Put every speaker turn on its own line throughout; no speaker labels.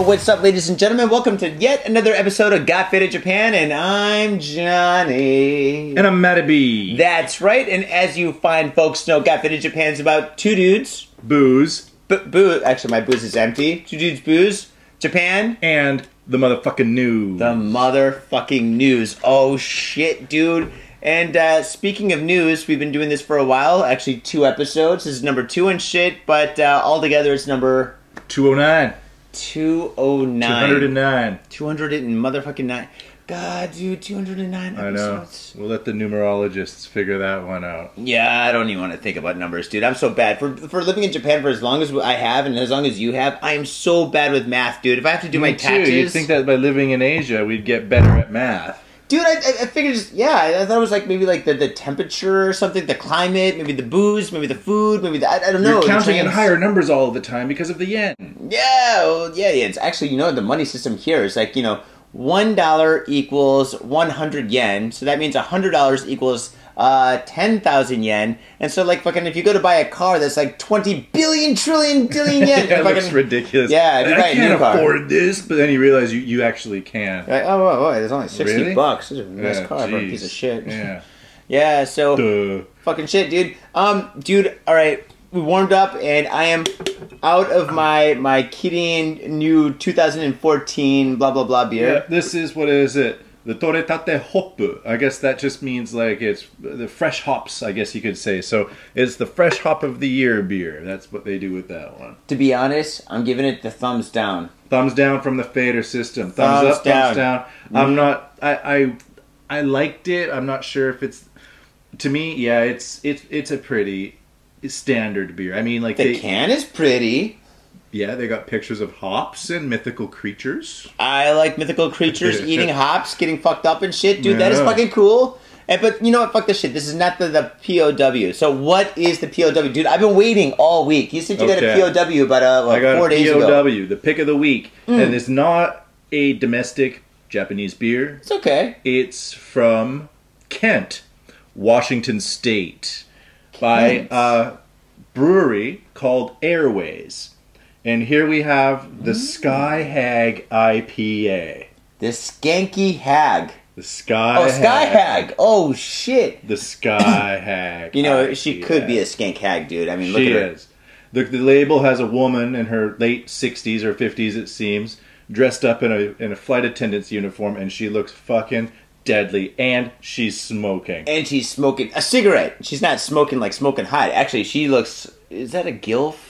Yo, what's up, ladies and gentlemen? Welcome to yet another episode of Got Faded Japan, and I'm Johnny.
And I'm Matabi.
That's right, and as you fine folks know, Got Faded Japan is about two dudes.
Booze
B- boo. Actually, my booze is empty. Two dudes, booze. Japan.
and the motherfucking news.
The motherfucking news. Oh shit, dude. And uh, speaking of news, we've been doing this for a while. Actually, two episodes. This is number two and shit, but uh, altogether it's number
209.
209.
209.
200 and motherfucking nine. God, dude, 209 episodes.
I know. We'll let the numerologists figure that one out.
Yeah, I don't even want to think about numbers, dude. I'm so bad for for living in Japan for as long as I have and as long as you have. I am so bad with math, dude. If I have to do my
Me too. You'd think that by living in Asia, we'd get better at math.
Dude. I, I, figured, just, yeah, I thought it was like maybe like the, the temperature or something, the climate, maybe the booze, maybe the food, maybe the I, I don't know.
You're counting in higher numbers all the time because of the yen.
Yeah, well, yeah, yeah. It's actually you know the money system here is like you know one dollar equals one hundred yen, so that means hundred dollars equals uh ten thousand yen, and so like fucking if you go to buy a car that's like twenty billion trillion billion yen,
that
fucking,
looks ridiculous.
Yeah, you
I
a
can't
new car.
afford this, but then you realize you, you actually can.
Like, oh, oh, oh, there's only sixty
Really?
bucks. This is a nice
Yeah,
car for a piece of shit.
Yeah.
Yeah, so
Duh.
fucking shit, dude. Um, dude, all right, we warmed up, and I am out of my my Kirin new 2014 blah blah blah beer.
Yeah, this is what is it? The Toretate Hoppu. I guess that just means like it's the fresh hops, I guess you could say. So it's the fresh hop of the year beer. That's what they do with that one.
To be honest, I'm giving it the thumbs down.
Thumbs down from the fader system. Thumbs,
Thumbs
up,
down.
thumbs down. Mm-hmm. I'm not I, I I liked it. I'm not sure if it's to me, yeah, it's it's it's a pretty standard beer. I mean like
The
they
can is pretty.
Yeah, they got pictures of hops and mythical creatures.
I like mythical creatures eating hops, getting fucked up and shit, dude. That is fucking cool. And, but you know what? Fuck this shit. This is not the, the POW. So what is the POW, dude? I've been waiting all week. You said you
Okay.
got a POW about uh,
I got
four
a
days
POW,
ago. Mm.
the pick of the week, and it's not a domestic Japanese beer.
It's okay.
It's from Kent, Washington State, by a brewery called Airways. And here we have
Mm.
the Sky Hag IPA.
The skanky hag.
The Sky
Oh, Sky Hag. Oh shit.
The Sky Hag.
You know she could be a skank hag, dude. I mean, look
She
at her.
is. The, the label has a woman in her late 60s or 50s, it seems, dressed up in a in a flight attendant's uniform, and she looks fucking deadly. And she's smoking.
And she's smoking a cigarette. She's not smoking like smoking hot. Actually, she looks. Is that a gilf?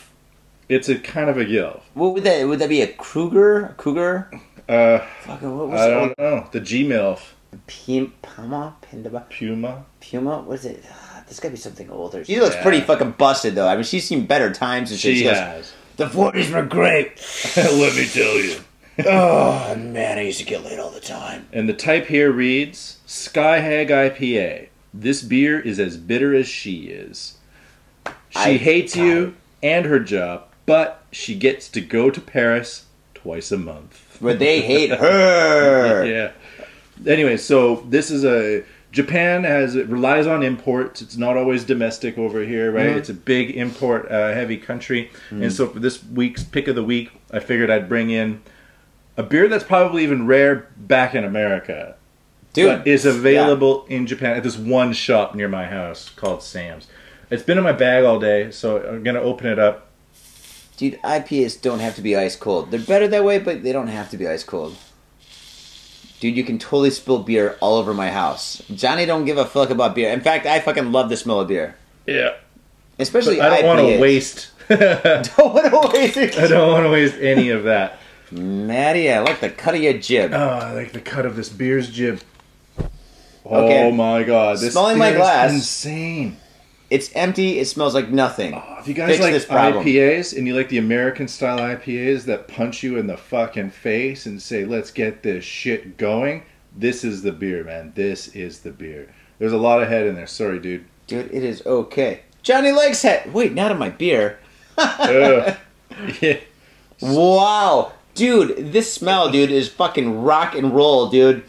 It's a kind of a gilf.
What would that? Would that be a Kruger? A Cougar?
Uh,
Fucking what was
I
it?
don't know. The Gmilf.
Pim, Puma? Pindaba?
Puma.
Puma? What is it? Ah, There's gotta be something older. She looks
Yeah.
pretty fucking busted though. I mean, she's seen better times and shit.
She
goes,
has.
The 40s were great.
Let me tell you.
oh man, I used to get laid all the time.
And the type here reads Sky Hag IPA. This beer is as bitter as she is. She
I-
hates
God.
you and her job, but she gets to go to Paris twice a month.
But they hate her.
yeah. Anyway, so this is a Japan has it relies on imports. It's not always domestic over here, right?
Mhm.
It's a big import uh, heavy country, and so for this week's pick of the week, I figured I'd bring in a beer that's probably even rare back in America,
Dude.
is available in Japan at this one shop near my house called Sam's. It's been in my bag all day, so I'm gonna open it up.
Dude, IPAs don't have to be ice cold. They're better that way, but they don't have to be ice cold. Dude, you can totally spill beer all over my house. Johnny don't give a fuck about beer. In fact, I fucking love the smell of beer.
Yeah,
Especially
I don't want to waste. I
Don't want to waste it.
don't want to waste any of that.
Maddie, I like the cut of your jib.
Oh, I like the cut of this beer's jib.
Okay.
Oh my god, this
Smelling my
is
glass.
insane.
It's empty. It smells like nothing.
Oh, if you guys
Fix
like. IPAs and you like the American style IPAs that punch you in the fucking face and say, "Let's get this shit going," this is the beer, man. This is the beer. There's a lot of head in there. Sorry, dude.
Dude, it is okay. Johnny likes it. Wait, not in my beer.
Ugh. yeah.
Wow. Dude, this smell, dude, is fucking rock and roll, dude.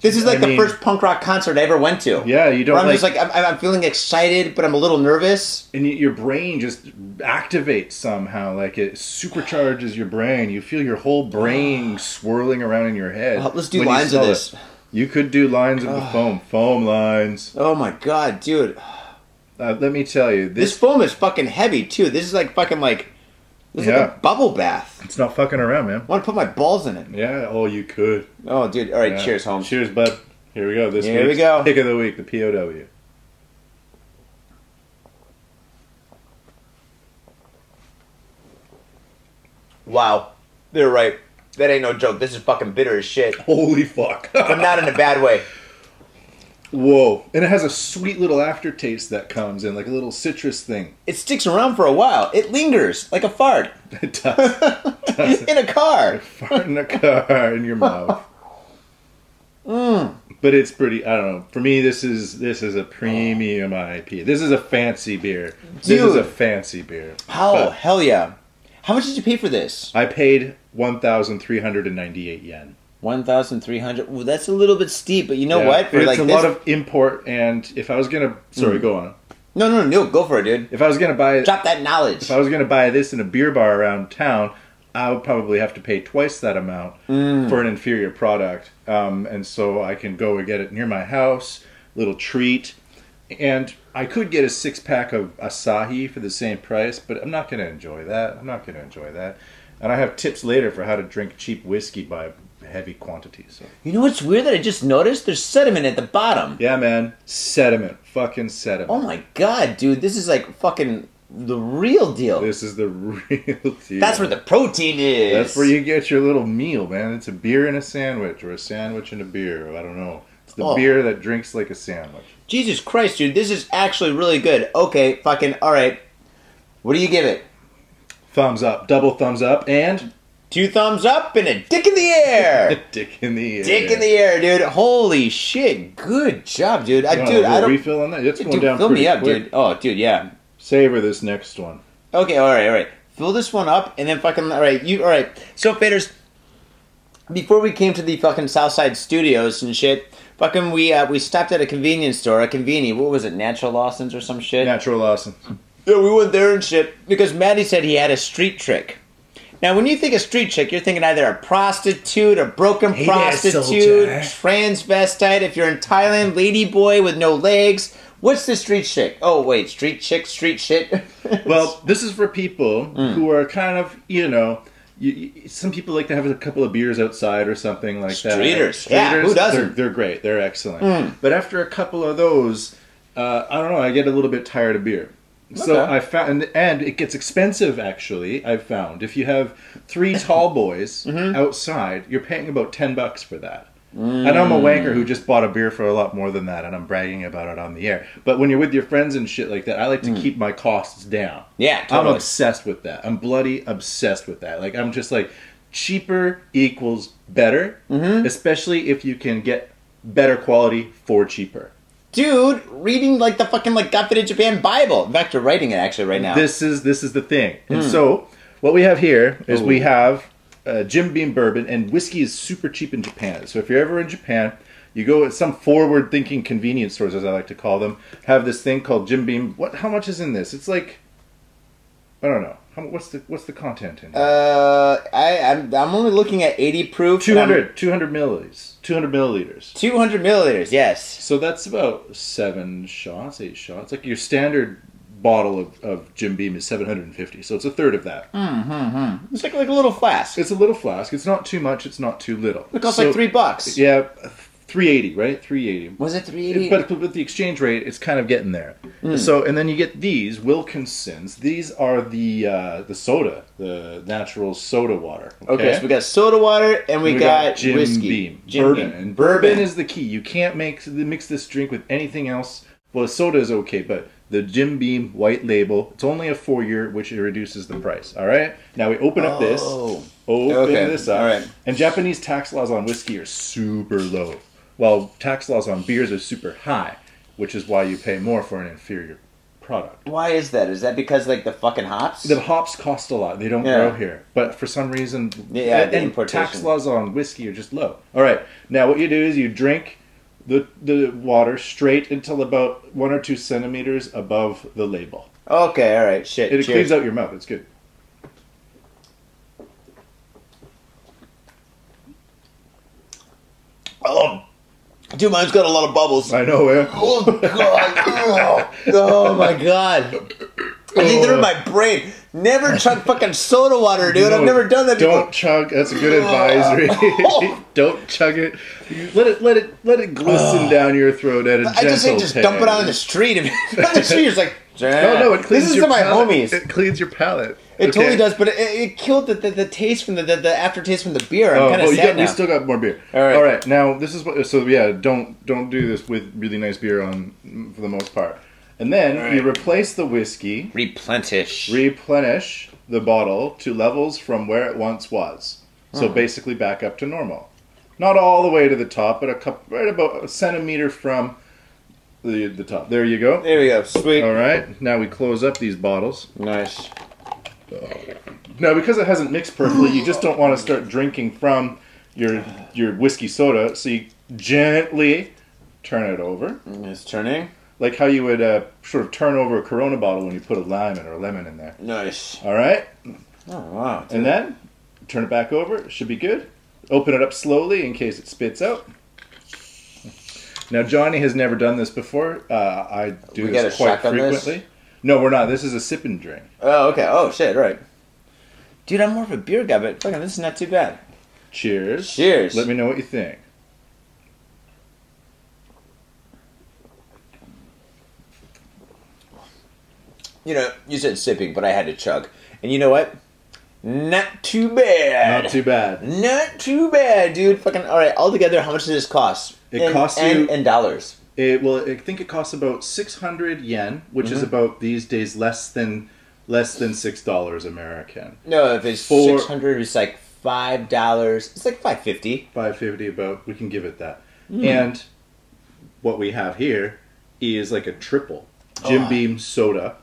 This is like
I
the
mean,
first punk rock concert I ever went to.
Yeah, you don't
I'm
like,
just like, I'm, I'm feeling excited, but I'm a little nervous.
and your brain just activates somehow. Like it supercharges your brain. You feel your whole brain swirling around in your head.
Oh, let's do lines of this.
it. You could do lines of the foam, foam lines.
Oh my god, dude.
Uh, let me tell you,
This
this
foam is fucking heavy, too. This is like fucking like, this is like a bubble bath.
it's not fucking around, man.
I want to put my balls in it.
Yeah, oh, you could.
Oh, dude. All right,
Yeah.
cheers, Holmes.
Cheers, bud. Here we go. This
Here we go.
pick of the week, the POW.
Wow. They're right. That ain't no joke. This is fucking bitter as shit.
Holy fuck!
But not in a bad way.
Whoa! And it has a sweet little aftertaste that comes in, like a little citrus thing.
It sticks around for a while. It lingers like a fart
It does.
in a car.
Fart in a car in your mouth.
Mm.
But it's pretty. I don't know. For me, this is this is a premium IPA. This is a fancy beer. This is a fancy beer.
Oh, hell yeah. How much did you pay for this?
I paid one thousand three hundred and ninety-eight yen.
1300 Well, that's a little bit steep, but you know
Yeah,
what? For
it's
like
a
this-
lot of import, and if I was gonna, sorry,
Mm.
go on.
No, no, no, go for it, dude.
If I was gonna buy,
Drop that knowledge.
if I was gonna buy this in a beer bar around town, I would probably have to pay twice that amount
Mm.
for an inferior product. Um, and so I can go and get it near my house, little treat. And I could get a six pack of Asahi for the same price, but I'm not gonna enjoy that. I'm not gonna enjoy that. And I have tips later for how to drink cheap whiskey by heavy quantities. So.
You know what's weird that I just noticed? There's sediment at the bottom.
Yeah, man, sediment, fucking sediment.
Oh my god, dude, this is like fucking the real deal.
This is the real deal.
That's where the protein is.
That's where you get your little meal, man. It's a beer and a sandwich, or a sandwich and a beer. I don't know. It's the
Oh.
beer that drinks like a sandwich.
Jesus Christ, dude, this is actually really good. Okay, fucking, alright. What do you give it?
Thumbs up, double thumbs up, and
Two thumbs up and a dick in the air.
A dick in the air.
dick in the air, dude. Holy shit. Good job, dude. I,
You want a
dude, I don't.
refill on that. It's going
Dude,
down
fill
pretty
me up,
quick.
dude. Oh, dude, yeah.
Savor this next one.
Okay, all right, all right. Fill this one up, and then fucking all right. You all right? So, faders. Before we came to the fucking Southside Studios and shit, fucking we uh, we stopped at a convenience store, a conveni. What was it, Natural Lawson's or some shit?
Natural Lawson.
Yeah, we went there and shit because Maddie said he had a street trick. Now, when you think of street chick, you're thinking either a prostitute, a broken
Hey
prostitute, transvestite. If you're in Thailand, lady boy with no legs. What's the street chick? Oh wait, street chick, street shit.
Well, this is for people
Hmm.
who are kind of, you know, you, you, some people like to have a couple of beers outside or something like that.
Streeters. Yeah, who doesn't?
They're, they're great. They're excellent. But after a couple of those, uh, I don't know. I get a little bit tired of beer. So
Okay.
I found, and, and it gets expensive. Actually, I've found if you have three tall boys
Mm-hmm.
outside, you're paying about ten bucks for that. And I'm a wanker who just bought a beer for a lot more than that, and I'm bragging about it on the air. But when you're with your friends and shit like that, I like to keep my costs down.
yeah,
I'm
Hmm.
obsessed with that. I'm bloody obsessed with that. Like I'm just like cheaper equals better,
Mm-hmm.
especially if you can get better quality for cheaper.
Dude, reading like the fucking like Got in Japan Bible. In fact, you're writing it actually right now.
This is this is the thing. And so what we have here is we have uh, Jim Beam bourbon and whiskey is super cheap in Japan. So if you're ever in Japan, you go at some forward-thinking convenience stores, as I like to call them, have this thing called Jim Beam. What? How much is in this? It's like I don't know. How, what's the what's the content in? here?
uh, I I'm, I'm only looking at 80 proof. and
200, 200 milliliters. 200 milliliters.
200 milliliters. Yes.
So that's about seven shots, eight shots. Like your standard bottle of, of Jim Beam is 750. So it's a third of that.
It's like like a little flask.
It's a little flask. It's not too much. It's not too little.
It costs
So-
like three bucks.
Yeah, 380, right? 380.
Was it 380?
But with the exchange rate, it's kind of getting there.
Hmm.
So, and then you get these Wilkinsons. These are the uh, the soda, the natural soda water.
okay, so we got soda water and we,
We
got,
Jim
whiskey.
Beam,
Jim
bourbon,
Beam.
and bourbon is the key. You can't make mix this drink with anything else. Well, soda is okay, but the Jim Beam white label. It's only a four year, which reduces the price. All right. Now we open up this.
Oh.
Open
Okay,
this up.
all right.
And Japanese tax laws on whiskey are super low, while tax laws on beers are super high, which is why you pay more for an inferior product.
Why is that? Is that because like the fucking hops?
The hops cost a lot. They don't
Yeah.
grow here. But for some reason,
Yeah,
and,
the
and
importation.
tax laws on whiskey are just low. All right. Now what you do is you drink the the water straight until about one or two centimeters above the label.
okay, all right, shit.
It
cheers.
cleans out your mouth. It's good.
Oh, dude, mine's got a lot of bubbles.
I know, eh?
Oh god! oh my god! I think they're in my brain. Never chug fucking soda water, dude. I've never done that
Don't
before.
chug. That's a good advisory. don't chug it. Let it let it let it glisten down your throat at a gentle
I just say just dump it out in the street. And on the street, it's like
No, no, it cleans
This is
your
to my
palate.
homies.
It cleans your palate.
It
Okay?
totally does, but it, it killed the, the, the taste from the, the, the aftertaste from the beer. I'm
Oh,
kind
well,
of
you
sad
got,
now.
we still got more beer.
All right.
All right. Now this is what. So yeah, don't don't do this with really nice beer on for the most part. And then
All
you replace the whiskey,
Replenish.
replenish the bottle to levels from where it once was. So hmm. basically back up to normal. Not all the way to the top, but a couple, right about a centimeter from the the top. There you go.
there we go. Sweet.
All right. Now we close up these bottles.
Nice.
Now, because it hasn't mixed perfectly, you just don't want to start drinking from your your whiskey soda. So you gently turn it over,
It's turning.
like how you would uh, sort of turn over a Corona bottle when you put a lime or a lemon in there.
Nice.
All right,
Oh, wow.
and then turn it back over. It should be good. Open it up slowly in case it spits out. Now, Johnny has never done this before. Uh, I do
We get
this
a
quite
shotgun this?
frequently. No, we're not. This is a sip and drink.
Oh, okay. Oh, shit. Right. Dude, I'm more of a beer guy, but fucking this is not too bad.
Cheers.
Cheers.
Let me know what you think.
You know, you said sipping, but I had to chug. And you know what? Not too bad.
Not too bad.
Not too bad, dude. Fucking all right. All together, how much does this cost?
It
in,
costs
and,
you-
in dollars.
It well, I think it costs about six hundred yen, which
Mm-hmm.
is about these days less than less than six dollars American.
No, if it's six hundred, it's like five dollars. It's like five fifty.
Five fifty about. We can give it that.
Hmm.
And what we have here is like a triple Jim
Oh.
Beam soda,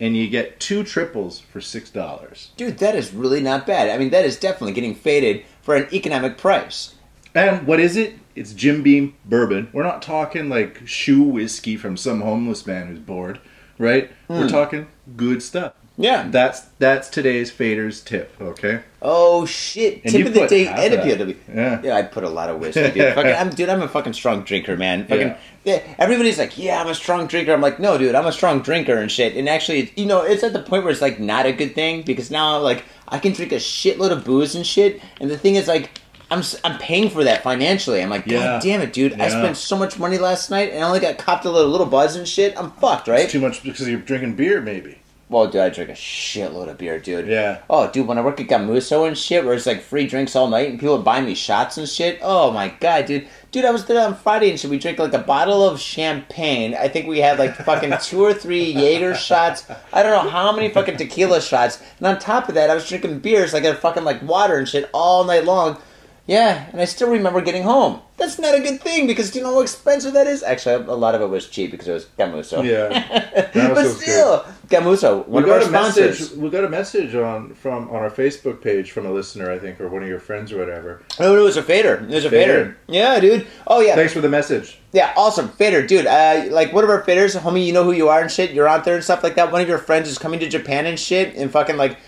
and you get two triples for six dollars.
Dude, that is really not bad. I mean, that is definitely getting faded for an economic price.
And what is it? It's Jim Beam bourbon. We're not talking like shoe whiskey from some homeless man who's bored, right? We're talking good stuff.
Hmm. Yeah.
That's that's today's faders tip, okay?
Oh shit!
And
Tip of the day etiquette.
that. Yeah.
I put a lot of whiskey, dude. fucking, I'm, dude, I'm a fucking strong drinker, man. Fucking,
Yeah.
yeah. Everybody's like, yeah, I'm a strong drinker. I'm like, no, dude, I'm a strong drinker and shit. And actually, you know, it's at the point where it's like not a good thing because now, like, I can drink a shitload of booze and shit. And the thing is, like, I'm I'm paying for that financially. I'm like,
Yeah.
god damn it, dude! I spent so much money last night and I only got copped a little, little buzz and shit. I'm fucked, right?
It's too much because you're drinking beer, maybe.
Well, dude, I drink a shitload of beer, dude.
Yeah.
Oh, dude, when I work at Gamuso and shit, where it's like free drinks all night and people buy me shots and shit. Oh my god, dude. Dude, I was there on Friday and should We drink like a bottle of champagne. I think we had like fucking two or three Jaeger shots. I don't know how many fucking tequila shots. And on top of that, I was drinking beers like a fucking like water and shit all night long. Yeah, and I still remember getting home. That's not a good thing because do you know how expensive that is? Actually, a lot of it was cheap because it was Gamuso.
Yeah.
but
good.
still, Gamuso,
We
of
got
our
a message. We got a message on from on our Facebook page from a listener, I think, or one of your friends or whatever.
Oh, it was a fader. It was a fader.
Fader.
Yeah, dude. Oh yeah,
Thanks for the message.
yeah, awesome fader, dude. Uh, like one of our faders, homie, you know who you are and shit. You're out there and stuff like that. One of your friends is coming to Japan and shit, and fucking like.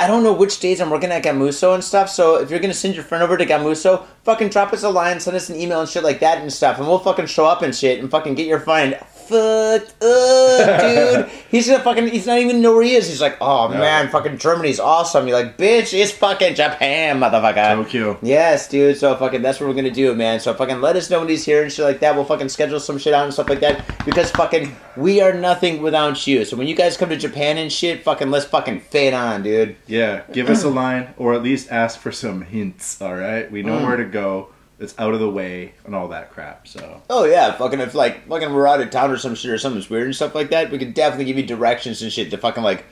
I don't know which days I'm working at Gamuso and stuff, so if you're gonna send your friend over to Gamuso, fucking drop us a line, send us an email and shit like that and stuff, and we'll fucking show up and shit and fucking get your friend fucked up, dude. He's gonna fucking, he's not even know where he is. He's like, oh man, fucking Germany's awesome. You're like, bitch, it's fucking Japan, motherfucker.
Tokyo.
Yes, dude. So fucking that's what we're gonna do, man. So fucking let us know when he's here and shit like that. We'll fucking schedule some shit out and stuff like that. Because fucking we are nothing without you. So when you guys come to Japan and shit, fucking let's fucking fade on, dude.
Yeah, give us a line or at least ask for some hints. All right, we
Mm.
know where to go. It's out of the way and all that crap. So
Oh yeah, fucking if like fucking we're out of town or some shit or something's weird and stuff like that, we could definitely give you directions and shit to fucking like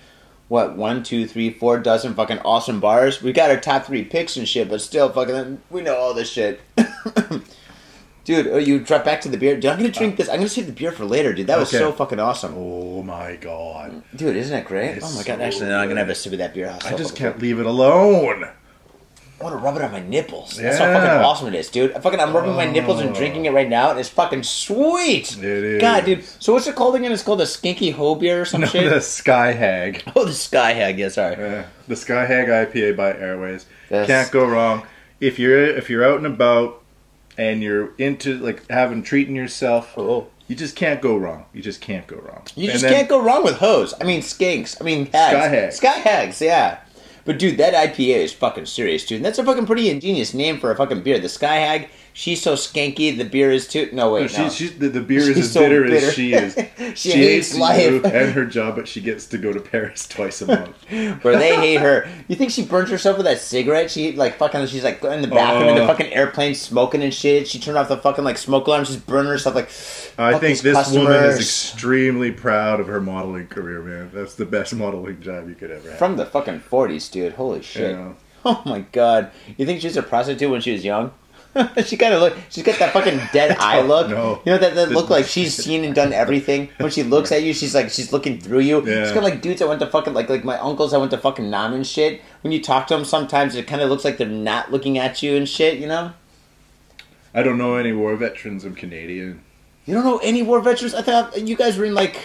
what one, two, three, four dozen fucking awesome bars. We got our top three picks and shit, but still fucking we know all this shit. Dude, oh, you drop back to the beer. Dude, I'm gonna drink this. I'm gonna save the beer for later, dude. That was
Okay.
so fucking awesome,
oh my god,
dude. Isn't that great?
It's
oh my god!
so
Actually, I'm gonna have a sip of that beer.
I just can't leave it alone.
I want to rub it on my nipples. That's how fucking awesome it is, dude. I fucking, I'm rubbing my nipples and drinking it right now, and it's fucking sweet.
It is.
God, dude. So what's it called again? It's called the Skinky Hoe beer or some
No,
shit.
the Sky Hag.
Oh, the Sky Hag. Yeah, sorry.
Yeah, the Sky Hag IPA by Airways.
That's-
Can't go wrong. If you're if you're out and about and you're into like having treating yourself,
oh, oh.
you just can't go wrong. You just can't go wrong.
You
And
just
then-
can't go wrong with hoes. I mean, skinks. I mean, hags.
Sky hags.
Sky hags, yeah. But dude, that IPA is fucking serious, dude. And that's a fucking pretty ingenious name for a fucking beer. The Sky Hag. She's so skanky. The beer is too. No wait,
She,
no.
she, the, the beer is
She's
as
so
bitter,
bitter.
as she is.
She hates
you
life.
and her job, but she gets to go to Paris twice a month.
Where they hate her. You think she burnt herself with that cigarette? She like fucking. She's like in the bathroom in the
Oh.
fucking airplane smoking and shit. She turned off the fucking like smoke alarm. She's burning herself like.
I think this woman is extremely proud of her modeling career, man. That's the best modeling job you could ever have.
From the fucking forties, dude. Holy shit.
Yeah.
Oh my god. You think she was a prostitute when she was young? she kind of look. She's got that fucking dead eye look. You know that, that look like she's seen and done everything. When she looks at you, she's like she's looking through you.
Yeah.
It's kind of like dudes that went to fucking like like my uncles that went to fucking Nam and shit. When you talk to them, sometimes it kind of looks like they're not looking at you and shit. You know.
I don't know any war veterans. I'm Canadian.
You don't know any war veterans. I thought you guys were in like.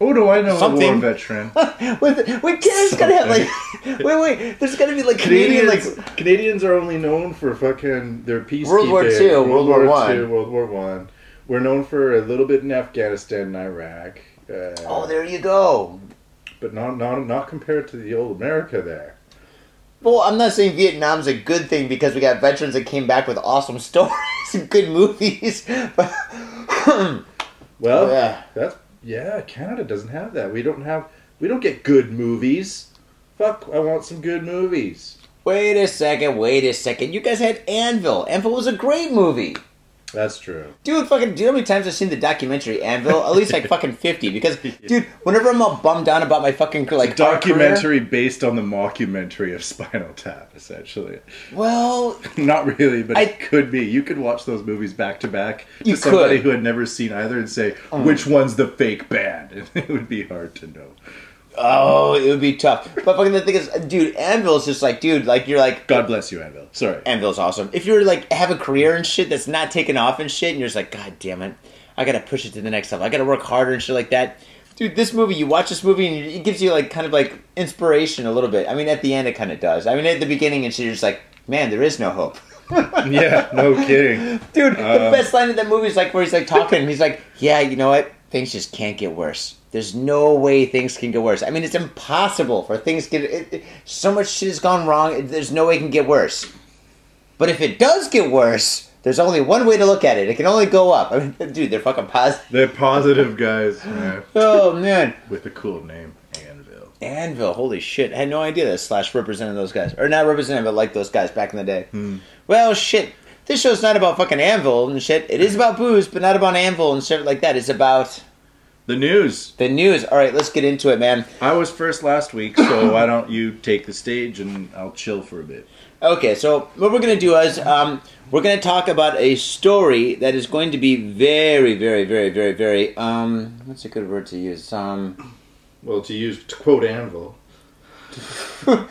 Oh, do I know a
Something.
war veteran?
wait, wait, Canada's gotta have like. Wait, wait. There's gotta be like Canadian
Canadians,
like.
Canadians are only known for fucking their peacekeeping.
World War II, World War One.
II, World War One. We're known for a little bit in Afghanistan and Iraq. Uh,
Oh, there you go.
but not not not compared to the old America there.
Well, I'm not saying Vietnam's a good thing because we got veterans that came back with awesome stories and good movies. But
Well,
Yeah.
that's yeah. Canada doesn't have that. We don't have. We don't get good movies. Fuck! I want some good movies.
wait a second, wait a second. You guys had Anvil. Anvil was a great movie.
That's true.
Dude, fucking, do you know how many times I've seen the documentary Anvil? At least like fucking 50. Because, dude, whenever I'm all bummed down about my fucking, like, art career-
Documentary based on the mockumentary of Spinal Tap, essentially.
well,
Not really, but
I-
it could be. You could watch those movies back to back to somebody
could.
who had never seen either and say,
Oh.
which one's the fake band? And it would be hard to know.
Oh, it would be tough. But fucking the thing is, dude, Anvil is just like, dude, like, you're like,
God bless you, Anvil. Sorry.
Anvil's awesome. If you're like have a career and shit that's not taking off and shit, and you're just like, God damn it, I gotta push it to the next level. I gotta work harder and shit like that. Dude, this movie, you watch this movie and it gives you like kind of like inspiration a little bit. I mean, at the end, it kind of does. I mean, at the beginning and shit, you're just like, man, there is no hope.
yeah, no kidding.
Dude, the
Um,
best line in that movie is like where he's like talking and he's like, yeah, you know what? Things just can't get worse. There's no way things can get worse. I mean, it's impossible for things get. It, it, so much shit has gone wrong. There's no way it can get worse. But if it does get worse, there's only one way to look at it. It can only go up. I mean, dude, they're fucking positive.
They're positive guys, man.
Oh man,
With a cool name, Anvil.
Anvil. Holy shit! I had no idea that Slash represented those guys, or not represented, but like those guys back in the day. Hmm. Well, shit. This show's not about fucking Anvil and shit. It is about booze, but not about Anvil and shit like that. It's about
The news.
the news. All right, let's get into it, man.
I was first last week, so why don't you take the stage and I'll chill for a bit.
Okay, so what we're gonna do is um, we're gonna talk about a story that is going to be very, very, very, very, very. Um, what's a good word to use? Um,
Well, to use to quote Anvil.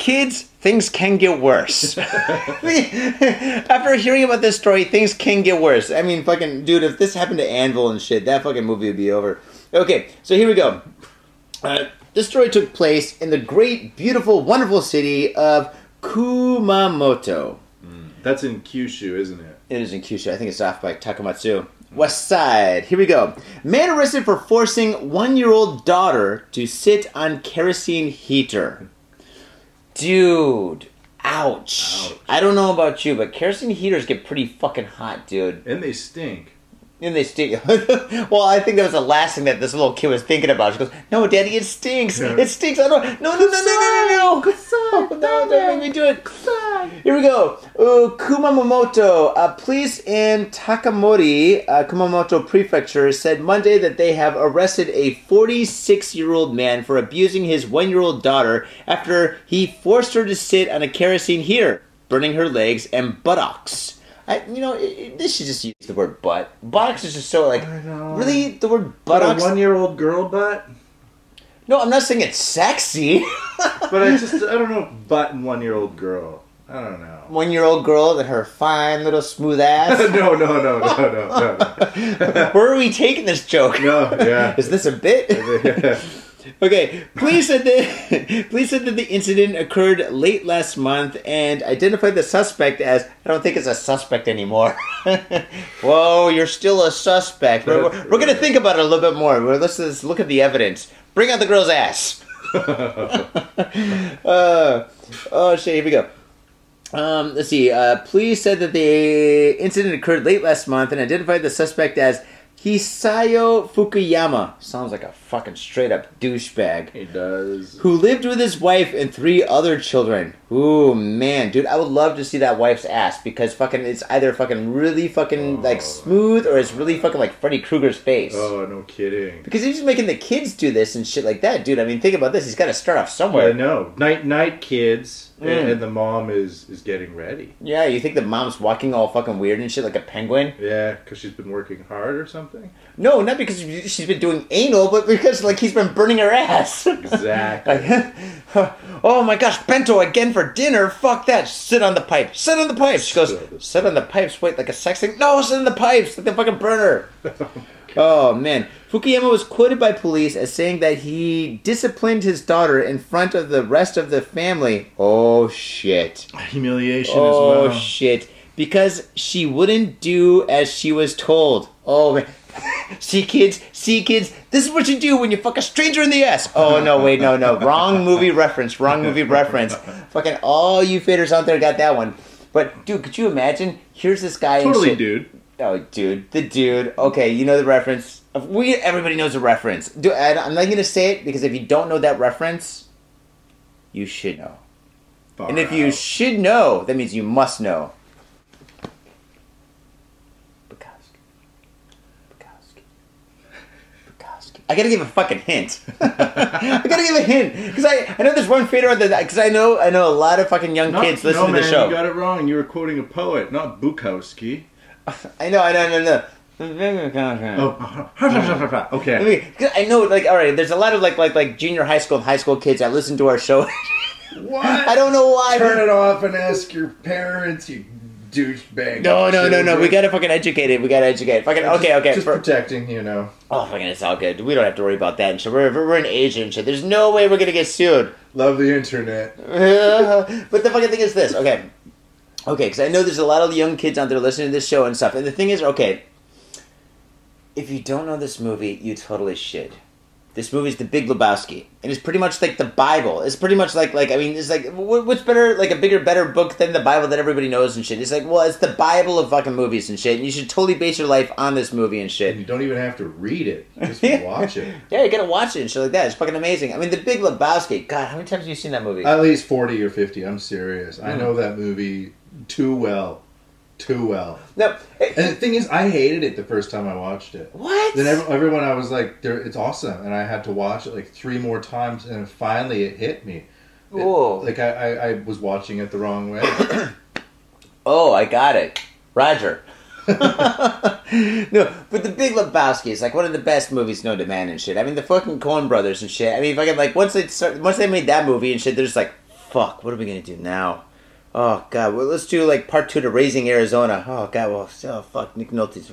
kids, things can get worse. After hearing about this story, things can get worse. I mean, fucking dude, if this happened to Anvil and shit, that fucking movie would be over. Okay, so here we go. Uh, this story took place in the great, beautiful, wonderful city of Kumamoto.
That's in Kyushu, isn't it?
It is in Kyushu. I think it's off by Takamatsu. West Side. Here we go. Man arrested for forcing one-year-old daughter to sit on kerosene heater. Dude, ouch.
Ouch.
I don't know about you, but kerosene heaters get pretty fucking hot, dude.
And they stink.
And they stink. well, I think that was the last thing that this little kid was thinking about. She goes, "No, Daddy, it stinks.
Yeah.
It stinks. I don't. No, no, no, no, no, no, no. No, don't make me do it. Here we go. Uh, Kumamoto. Uh, police in Takamori, uh, Kumamoto Prefecture, said Monday that they have arrested a 46 year old man for abusing his one year old daughter after he forced her to sit on a kerosene heater, burning her legs and buttocks. I, you know, it, it- this should just use the word butt. Buttocks is just so like, really? The word
But a one-year-old girl butt.
no, I'm not saying it's sexy.
But I just I don't know butt and one-year-old girl. I don't know.
one year old girl and her fine little smooth ass.
no, no, no, no, no, no,
Where are we taking this joke?
no. Yeah.
Is this a bit? Okay, police said that police said that the incident occurred late last month and identified the suspect as I don't think it's a suspect anymore. Whoa, you're still a suspect. We're, we're, we're gonna think about it a little bit more. We're- Let's just look at the evidence. Bring out the girl's ass. uh, oh shit! Here we go. Um, let's see. Uh, police said that the incident occurred late last month and identified the suspect as Hisayo Fukuyama. Sounds like a fucking straight up douchebag.
He does.
Who lived with his wife and three other children. Ooh, man, dude, I would love to see that wife's ass because fucking it's either fucking really fucking like
Oh.
smooth or it's really fucking like Freddy Krueger's face.
Oh, no kidding.
Because he's just making the kids do this and shit like that, dude. I mean, think about this. He's got to start off
somewhere. I know. Night, night, kids,
Mm.
and, and the mom is is getting ready.
Yeah, you think the mom's walking all fucking weird and shit like a penguin?
Yeah, because she's been working hard or something.
No, not because she's been doing anal, but because like he's been burning her ass.
Exactly.
like, oh my gosh, bento again for dinner. Fuck that. Sit on the pipe. Sit on the pipes. She goes,
Sit on the
pipes. Wait, like a sex thing? No, sit on the pipes. Like the fucking burner. Oh man, Fukuyama was quoted by police as saying that he disciplined his daughter in front of the rest of the family. Oh shit.
Humiliation
Oh
as well.
Oh shit! Because she wouldn't do as she was told. Oh man. see kids, see kids. This is what you do when you fuck a stranger in the ass. Oh no, wait, no, no, wrong movie reference. Wrong movie reference. Fucking all you faders out there got that one. But dude, could you imagine? Here's this guy.
totally, dude.
Oh, dude, the dude. Okay, you know the reference. We everybody knows the reference. Do I, I'm not gonna say it because if you don't know that reference, you should know.
Far
And if you should know, that means you must know. Bukowski. Bukowski. Bukowski. I gotta give a fucking hint. I gotta give a hint because I, I know there's one fader on the because I know I know a lot of fucking young
no,
kids listen
no,
to
man,
the show.
you got it wrong. You were quoting a poet, not Bukowski.
I know I know I know.
Oh, okay.
I mean, I know, like, all right. There's a lot of like, like, like junior high school and high school kids that listen to our show.
What?
I don't know why.
Turn it off and ask your parents, you douchebag.
No, no, no, no. We gotta fucking educate it. We gotta educate. it. Fucking okay, okay.
Just
for-
protecting, you know.
Oh, fucking, it's all good. We don't have to worry about that and shit. We're, we're in Asia and shit. There's no way we're gonna get sued.
Love the internet.
but the fucking thing is this, okay. Okay, because I know there's a lot of young kids out there listening to this show and stuff. And the thing is, okay, if you don't know this movie, you totally should. This movie's The Big Lebowski, and it's pretty much like the Bible. It's pretty much like like I mean, it's like what's better, like a bigger, better book than the Bible that everybody knows and shit. It's like, well, it's the Bible of fucking movies and shit. And you should totally base your life on this movie and shit.
And you don't even have to read it. Just
Yeah.
watch it.
Yeah, you gotta watch it and shit like that. It's fucking amazing. I mean, The Big Lebowski. God, how many times have you seen that movie?
At least 40 or 50. I'm serious.
Hmm.
I know that movie too well. Too well.
no,
And the thing is, I hated it the first time I watched it.
what?
Then every, everyone, I was like, "It's awesome," and I had to watch it like three more times, and finally it hit me. It-
Whoa.
like I, I, I was watching it the wrong way.
Oh, I got it. Roger. no, but the Big Lebowski is like one of the best movies known to man and shit. I mean, the fucking Coen Brothers and shit. I mean, fucking like once they start, once they made that movie and shit, they're just like, fuck, what are we gonna do now? Oh god, well let's do like part two to Raising Arizona. Oh god, well, oh fuck, Nick Nolte's.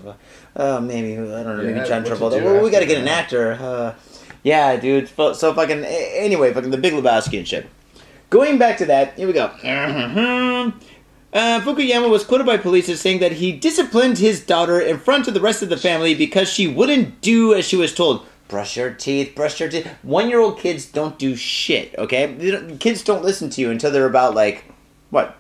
Oh maybe I don't know, maybe John Travolta. Well, we got to get an actor. Uh, yeah, dude. So, fucking anyway, fucking the Big Lebowski and shit. Going back to that, here we go. Uh, Fukuyama was quoted by police as saying that he disciplined his daughter in front of the rest of the family because she wouldn't do as she was told. Brush your teeth, brush your teeth. One year old kids don't do shit, okay? Don't- kids don't listen to you until they're about, like, what,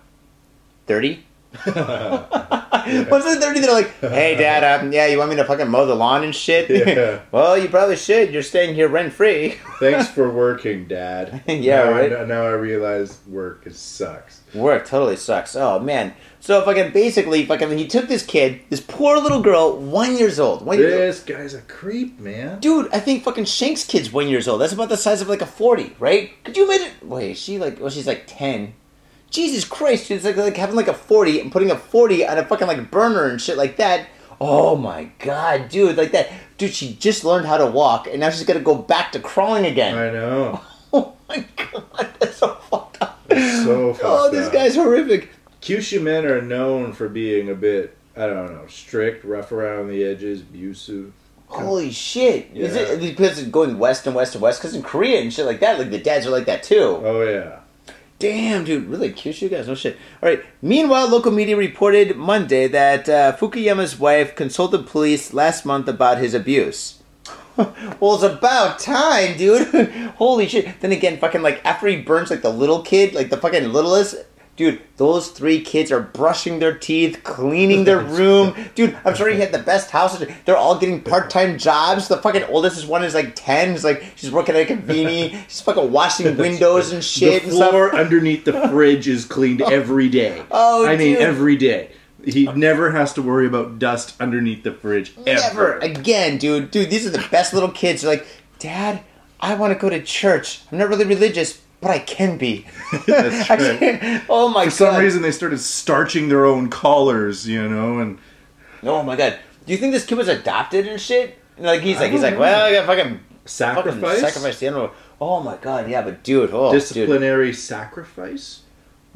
30? Once they're 30, they're like, hey, dad, um, yeah, you want me to fucking mow the lawn and shit?
Yeah.
well, you probably should. You're staying here rent free.
Thanks for working, Dad.
Yeah,
now
right?
I, now I realize work is sucks.
Work totally sucks. Oh, man. So fucking basically, fucking, he took this kid, this poor little girl, one years old. One year
This guy's a creep, man.
Dude, I think fucking Shank's kid's one years old. That's about the size of like a forty, right? Could you imagine? Wait, is she like? Well, she's like ten. Jesus Christ, dude, it's like like having like a forty and putting a forty on a fucking like burner and shit like that. Oh my god, dude, like that. Dude, she just learned how to walk and now she's gonna go back to crawling again.
I know.
Oh my god, that's so fucked up.
It's so oh, fucked up.
oh, this
up.
guy's horrific.
Kyushu men are known for being a bit, I don't know, strict, rough around the edges, abusive.
Holy shit! Is
Yeah.
it because it's going west and west and west? Because in Korea and shit like that, like the dads are like that too.
Oh yeah.
Damn, dude, really Kyushu guys, no shit. All right. Meanwhile, local media reported Monday that uh, Fukuyama's wife consulted police last month about his abuse. well, it's about time, dude. Holy shit. Then again, fucking like after he burns like the little kid, like the fucking littlest. Dude, those three kids are brushing their teeth, cleaning their room. Dude, I'm sure he had the best house. They're all getting part-time jobs. The fucking oldest is one is like ten. It's like she's working at a convenience. She's fucking washing windows and shit.
the
and stuff.
floor underneath the fridge is cleaned oh. every day.
Oh,
I mean every day. He never has to worry about dust underneath the fridge
Never
ever.
again, dude. Dude, these are the best little kids. They're like, Dad, I want to go to church. I'm not really religious, but I can be.
That's
can't- oh my
For some
god.
reason, they started starching their own collars, you know, and
Oh my god. Do you think this kid was adopted and shit? Like he's like he's
don't
like, well, I got fucking
sacrifice,
fucking sacrifice the animal. Oh my god, yeah, but dude, oh dude.
disciplinary sacrifice.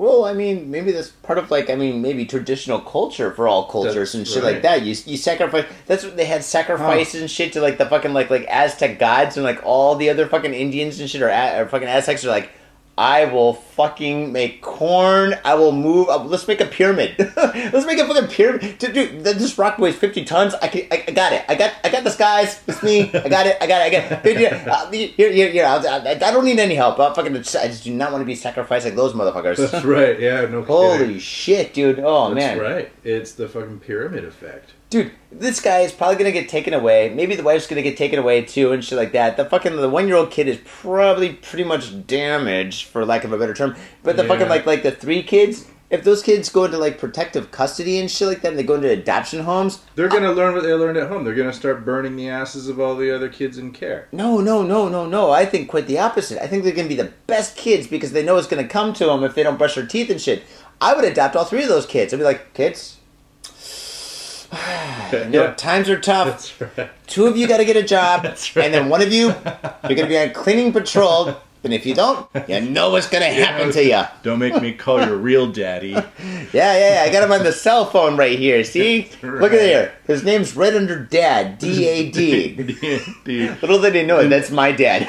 Well, I mean, maybe that's part of like, I mean, maybe traditional culture for all cultures
That's
and shit
right.
like that. You you sacrifice. That's what they had sacrifices and shit to like the fucking like like Aztec gods and like all the other fucking Indians and shit or, or fucking Aztecs are like, I will fucking make corn. I will move. Uh, let's make a pyramid. let's make a fucking pyramid. Dude, dude, this rock weighs fifty tons. I can. I, I got it. I got. I got this, guys. It's me. I got it. I got it. I got it. Dude, uh, here, here, here. I'll, I, I don't need any help. I'll fucking. I just do not want to be sacrificed like those motherfuckers.
That's right. Yeah, no
Holy
kidding.
shit, dude! Oh
That's
man, That's
right. It's the fucking pyramid effect.
dude, this guy is probably gonna get taken away. Maybe the wife's gonna get taken away too, and shit like that. The fucking the one year old kid is probably pretty much damaged, for lack of a better term. But the
Yeah.
fucking like like the three kids, if those kids go into like protective custody and shit like that, and they go into adoption homes,
They're gonna learn what they learned at home. They're gonna start burning the asses of all the other kids in care.
no, no, no, no, no. I think quite the opposite. I think they're gonna be the best kids because they know it's gonna come to them if they don't brush their teeth and shit. I would adopt all three of those kids. I'd be like, kids. You know,
Yeah.
times are tough.
That's right.
Two of you got to get a job,
That's right.
and then one of you, you're going to be on cleaning patrol. And if you don't, you know what's going to happen to you.
Don't make me call your real daddy.
yeah, yeah. I got him on the cell phone right here. See? Look at there. His name's right under Dad. D A D.
Dude.
Little did he know it, that's my dad.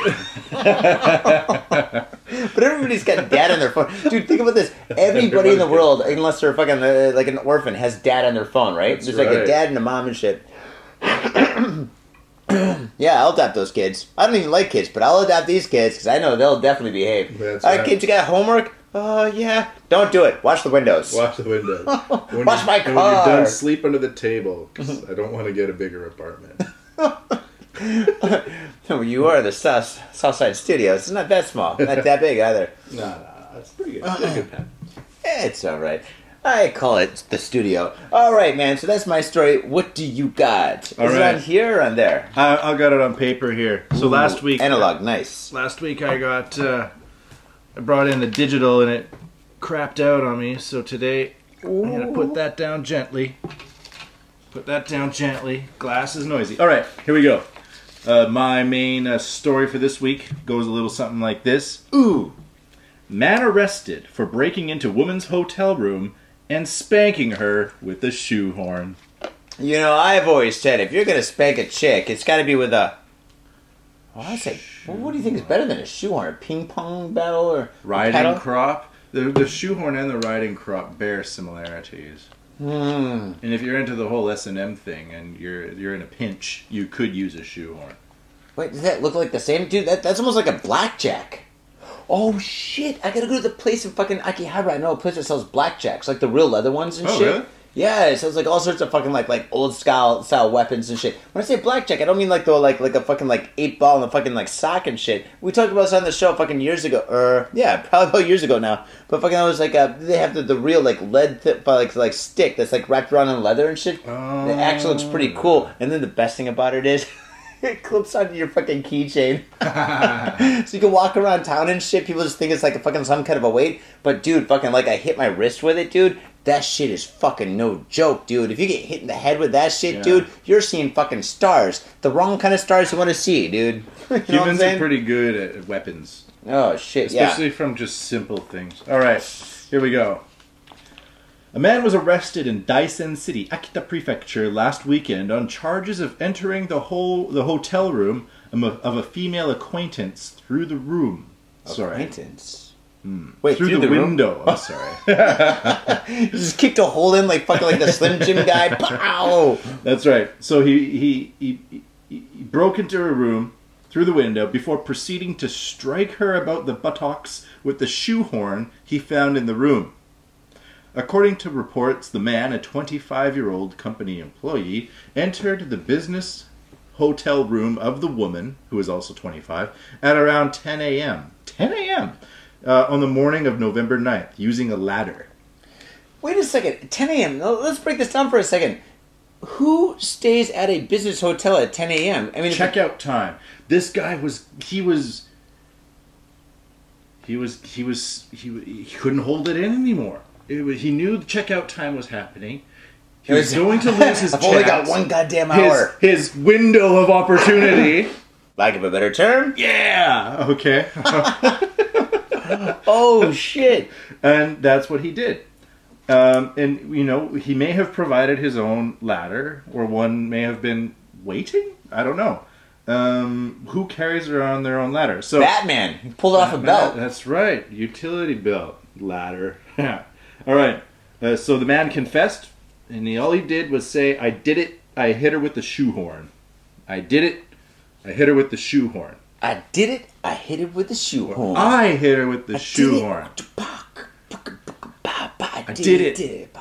but everybody's got dad on their phone. Dude, think about this. Everybody in the world, unless they're fucking uh, like an orphan, has dad on their phone, right?
That's
There's like a dad and a mom and shit. yeah, I'll adopt those kids. I don't even like kids, but I'll adopt these kids because I know they'll definitely behave.
That's
All right,
right.
kids, you got homework? Oh, yeah. Don't do it. Watch the windows.
Watch the windows. When
Watch
you-
my
and When you're done, sleep under the table because I don't want to get a bigger apartment.
You are the South Southside Studios. It's not that small. Not that big either.
no, no, no, that's pretty good. Uh-uh. Pretty good pen.
It's all right. I call it the studio. All right, man. So that's my story. What do you got? Is
All
it on here or on there?
I, I got it on paper here. So last week,
analog, nice.
last week I got uh, I brought in the digital and it crapped out on me. So today I'm gonna put that down gently. Put that down gently. Glass is noisy. All right, here we go. Uh, my main uh, story for this week goes a little something like this. Ooh, man arrested for breaking into woman's hotel room and spanking her with a shoehorn.
You know, I've always said if you're gonna spank a chick, it's got to be with a. Well, I say, well, what do you think is better than a shoehorn? A ping pong battle or
Riding crop. The, the shoehorn and the riding crop bear similarities.
Hmm.
And if you're into the whole S and M thing, and you're you're in a pinch, you could use a shoehorn.
Wait, does that look like the same dude? That that's almost like a blackjack. Oh shit! I gotta go to the place in fucking Akihabara. I know a place that sells blackjacks, like the real leather ones and
Oh,
shit.
really?
Yeah, it it's like all sorts of fucking like like old style style weapons and shit. When I say blackjack, I don't mean like the like like a fucking like eight ball and a fucking like sock and shit. We talked about this on the show fucking years ago, or yeah, probably about years ago now. But fucking that was like uh they have the, the real like lead tip like like stick that's like wrapped around in leather and shit.
Oh.
It actually looks pretty cool. And then the best thing about it is. It clips onto your fucking keychain, so you can walk around town and shit. People just think it's like a fucking some kind of a weight, but dude, fucking like I hit my wrist with it, dude. That shit is fucking no joke, dude. If you get hit in the head with that shit,
Yeah.
dude, you're seeing fucking stars. The wrong kind of stars you want to see, dude. You know what I'm
Humans are pretty good at weapons,
Oh shit,
especially
yeah.
from just simple things. All right, here we go. A man was arrested in Daisen City, Akita Prefecture, last weekend on charges of entering the whole the hotel room of a, female acquaintance through the room. Sorry,
Acquaintance. Hmm. Wait,
through, the,
room?
window. I'm sorry.
You just kicked a hole in like fucking like the Slim Jim guy. Pow!
That's right. So he he, he he he broke into her room through the window before proceeding to strike her about the buttocks with the shoehorn he found in the room. According to reports, the man, a 25 year old company employee, entered the business hotel room of the woman, who is also 25, at around 10 a.m. 10 a.m. Uh, on the morning of November 9th, using a ladder.
Wait a second. 10 a.m. Let's break this down for a second. Who stays at a business hotel at 10 a.m.? I mean,
checkout time. This guy was he was he was he was he, he couldn't hold it in anymore. It was, he knew the checkout time was happening. He was,
was-
going to lose his
I've only got one goddamn hour.
his window of opportunity.
Lack of a better term.
yeah. Okay.
Oh shit!
and that's what he did. Um, and you know he may have provided his own ladder, or one may have been waiting. I don't know. Um, who carries around their own ladder? So
Batman he pulled off a belt.
That's right. Utility belt ladder. All right. Uh, so the man confessed, and he, all he did was say, "I did it. I hit her with the shoehorn. I did it. I hit her with the shoehorn.
I did it. I hit her with a shoehorn.
I hit her with the
I did
shoehorn.
it. I
did it.
Did it.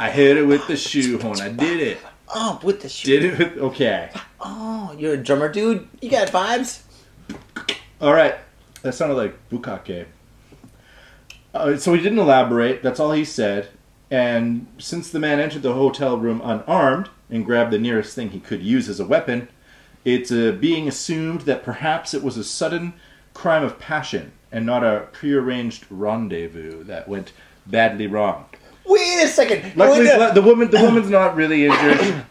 I hit her with the shoehorn. I did it.
Oh, with the shoe.
Did it with okay.
Oh, you're a drummer, dude. You got vibes.
All right. That sounded like bukake. Uh, so he didn't elaborate. That's all he said. And since the man entered the hotel room unarmed and grabbed the nearest thing he could use as a weapon, it's uh, being assumed that perhaps it was a sudden crime of passion and not a prearranged rendezvous that went badly wrong.
Wait a second.
Luckily,
a-
the woman the woman's not really injured.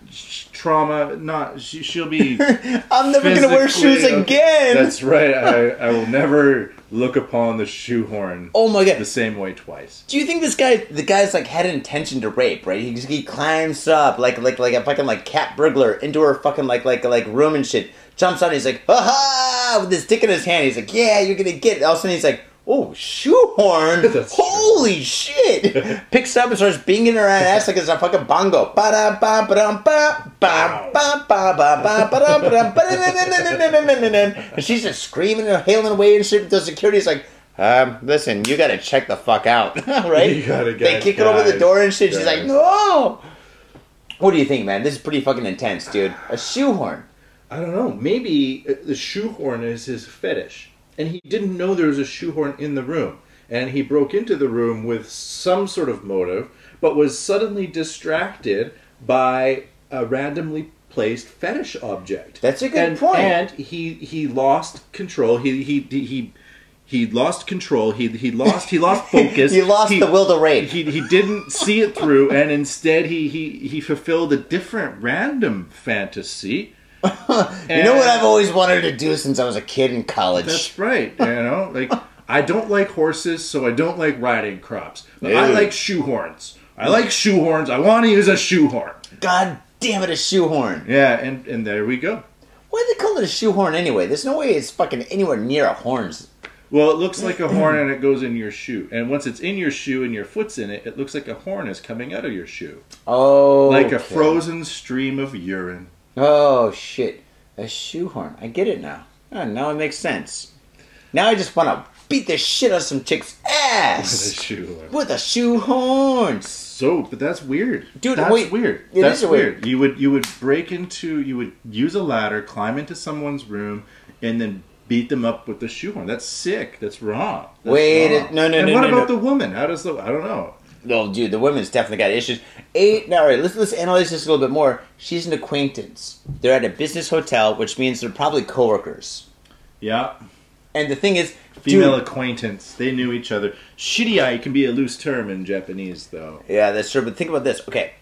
Trauma, not she, she'll be
I'm never gonna wear shoes again.
That's right. I, I will never look upon the shoehorn
oh my god.
the same way twice.
Do you think this guy, the guy's like had an intention to rape, right? He, he climbs up like like like a fucking like cat burglar into her fucking like like like room and shit. Jumps on, he's like, ha ha, with his dick in his hand. He's like, yeah, you're gonna get. It. All of a sudden, he's like, oh, shoehorn! Holy shit! Picks up and starts binging her ass like it's a fucking bongo. Ba da ba ba dum ba ba ba ba ba ba ba dum ba dum ba And she's just screaming and hailing away and shit. The security's like, um, listen, you gotta check the fuck out, right?
You gotta get.
They kick guys, her over the door and shit. Guys. She's like, no. What do you think, man? This is pretty fucking intense, dude. A shoehorn.
I don't know. Maybe the shoehorn is his fetish and he didn't know there was a shoehorn in the room, and he broke into the room with some sort of motive, but was suddenly distracted by a randomly placed fetish object.
That's a good
and,
point.
And he he lost control. He he he. He lost control. He he lost he lost focus.
He lost the will to rape.
He he didn't see it through, and instead he he he fulfilled a different random fantasy.
You know what I've always wanted to do since I was a kid in college?
That's right. You know, like I don't like horses, so I don't like riding crops. But I like shoehorns. I like shoehorns. I want to use a shoehorn.
God damn it, a shoehorn.
Yeah, and and there we go.
Why do they call it a shoehorn anyway? There's no way it's fucking anywhere near a horns.
Well, it looks like a horn and it goes in your shoe. And once it's in your shoe and your foot's in it, it looks like a horn is coming out of your shoe.
Oh.
Like a frozen stream of urine.
Oh shit, a shoehorn. I get it now. Oh, now it makes sense. Now I just want to beat the shit out of some chick's Yes,
shoehorn.
with a shoehorn.
So, but that's weird,
Dude,
That's
wait,
weird.
it
that's
is weird.
You would you would break into you would use a ladder, climb into someone's room, and then beat them up with the shoehorn. That's sick. That's wrong. That's
Wait,
wrong.
no, no,
and
no,
what
no,
about
no.
the woman? How does the I don't know.
No, dude, the women's definitely got issues. Eight. Now, all right, let's let's analyze this a little bit more. She's an acquaintance. They're at a business hotel, which means they're probably coworkers.
Yeah,
And the thing is,
female
dude,
acquaintance. They knew each other. Shiriai can be a loose term in Japanese, though.
Yeah, that's true. But think about this. Okay,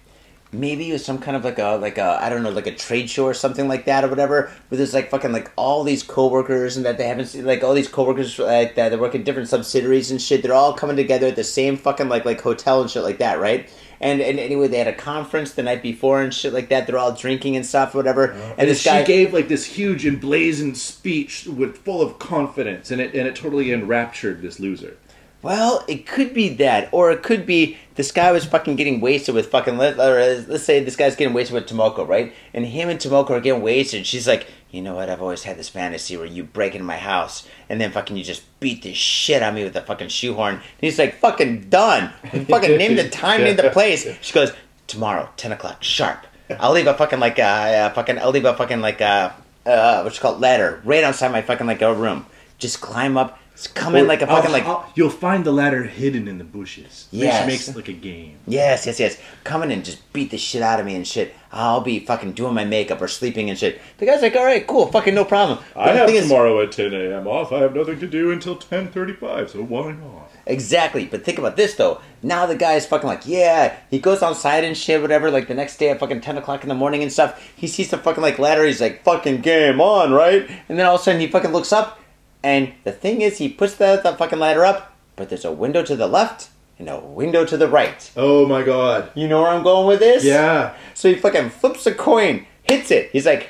maybe it was some kind of like a like a I don't know like a trade show or something like that or whatever. Where there's like fucking like all these coworkers and that they haven't seen like all these coworkers like that they work in different subsidiaries and shit. They're all coming together at the same fucking like like hotel and shit like that, right? And and anyway, they had a conference the night before and shit like that. They're all drinking and stuff, whatever. And this
she
guy
gave like this huge emblazoned speech with full of confidence, and it and it totally enraptured this loser.
Well, it could be that, or it could be this guy was fucking getting wasted with fucking. Let, or uh, let's say this guy's getting wasted with Tomoko, right? And him and Tomoko are getting wasted. She's like, you know what? I've always had this fantasy where you break into my house and then fucking you just beat the shit out of me with a fucking shoehorn. And he's like, fucking done. fucking name the time, name the place. She goes, tomorrow, ten o'clock, sharp. I'll leave a fucking like uh, uh fucking. I'll leave a fucking like uh uh what's it called ladder right outside my fucking like a room. Just climb up. Just come in like a fucking
I'll-
like.
I'll- you'll find the ladder hidden in the bushes. Which
Yes.
makes it like a game.
Yes, yes, yes. Coming in and just beat the shit out of me and shit. I'll be fucking doing my makeup or sleeping and shit. The guy's like, all right, cool, fucking no problem. But have thing is-
at 10 a.m. off. I have nothing to do until 10:35, so why not?
exactly. But think about this though. Now the guy's fucking like, yeah. He goes outside and shit, whatever. Like the next day at fucking ten o'clock in the morning and stuff. He sees the fucking like ladder. He's like, fucking game on, right? And then all of a sudden he fucking looks up, and the thing is, he puts the, the fucking ladder up, but there's a window to the left and a window to the right.
Oh my god.
You know where I'm going with this?
Yeah.
So he fucking flips a coin, hits it. He's like,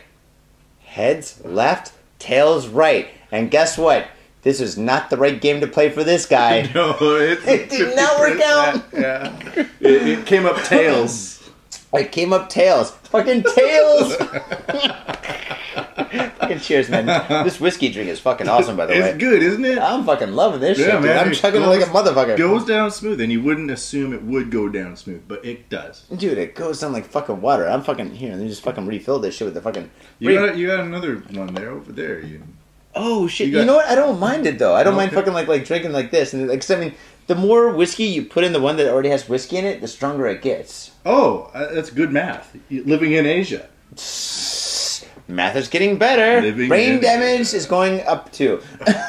heads left, tails right. And guess what? This is not the right game to play for this guy.
No, it,
It did not work out.
Yeah. It, it came up tails.
It came up tails. Fucking tails. fucking cheers, man. This whiskey drink is fucking awesome, by the way.
It's good, isn't it?
I'm fucking loving this
Yeah,
shit, dude.
man,
I'm chugging
goes-
like a motherfucker.
goes down smooth, and you wouldn't assume it would go down smooth, but it does.
Dude, it goes down like fucking water. I'm fucking here. and me just fucking refill this shit with the fucking.
You got you got another one there over there. You,
Oh shit!
You
You, know what? I don't mind it though. I don't mind fucking like like drinking like this and like 'cause, I mean, the more whiskey you put in the one that already has whiskey in it, the stronger it gets.
Oh, uh, that's good math. Living in Asia.
Math is getting better.
Living
Brain
in-
damage is going up too.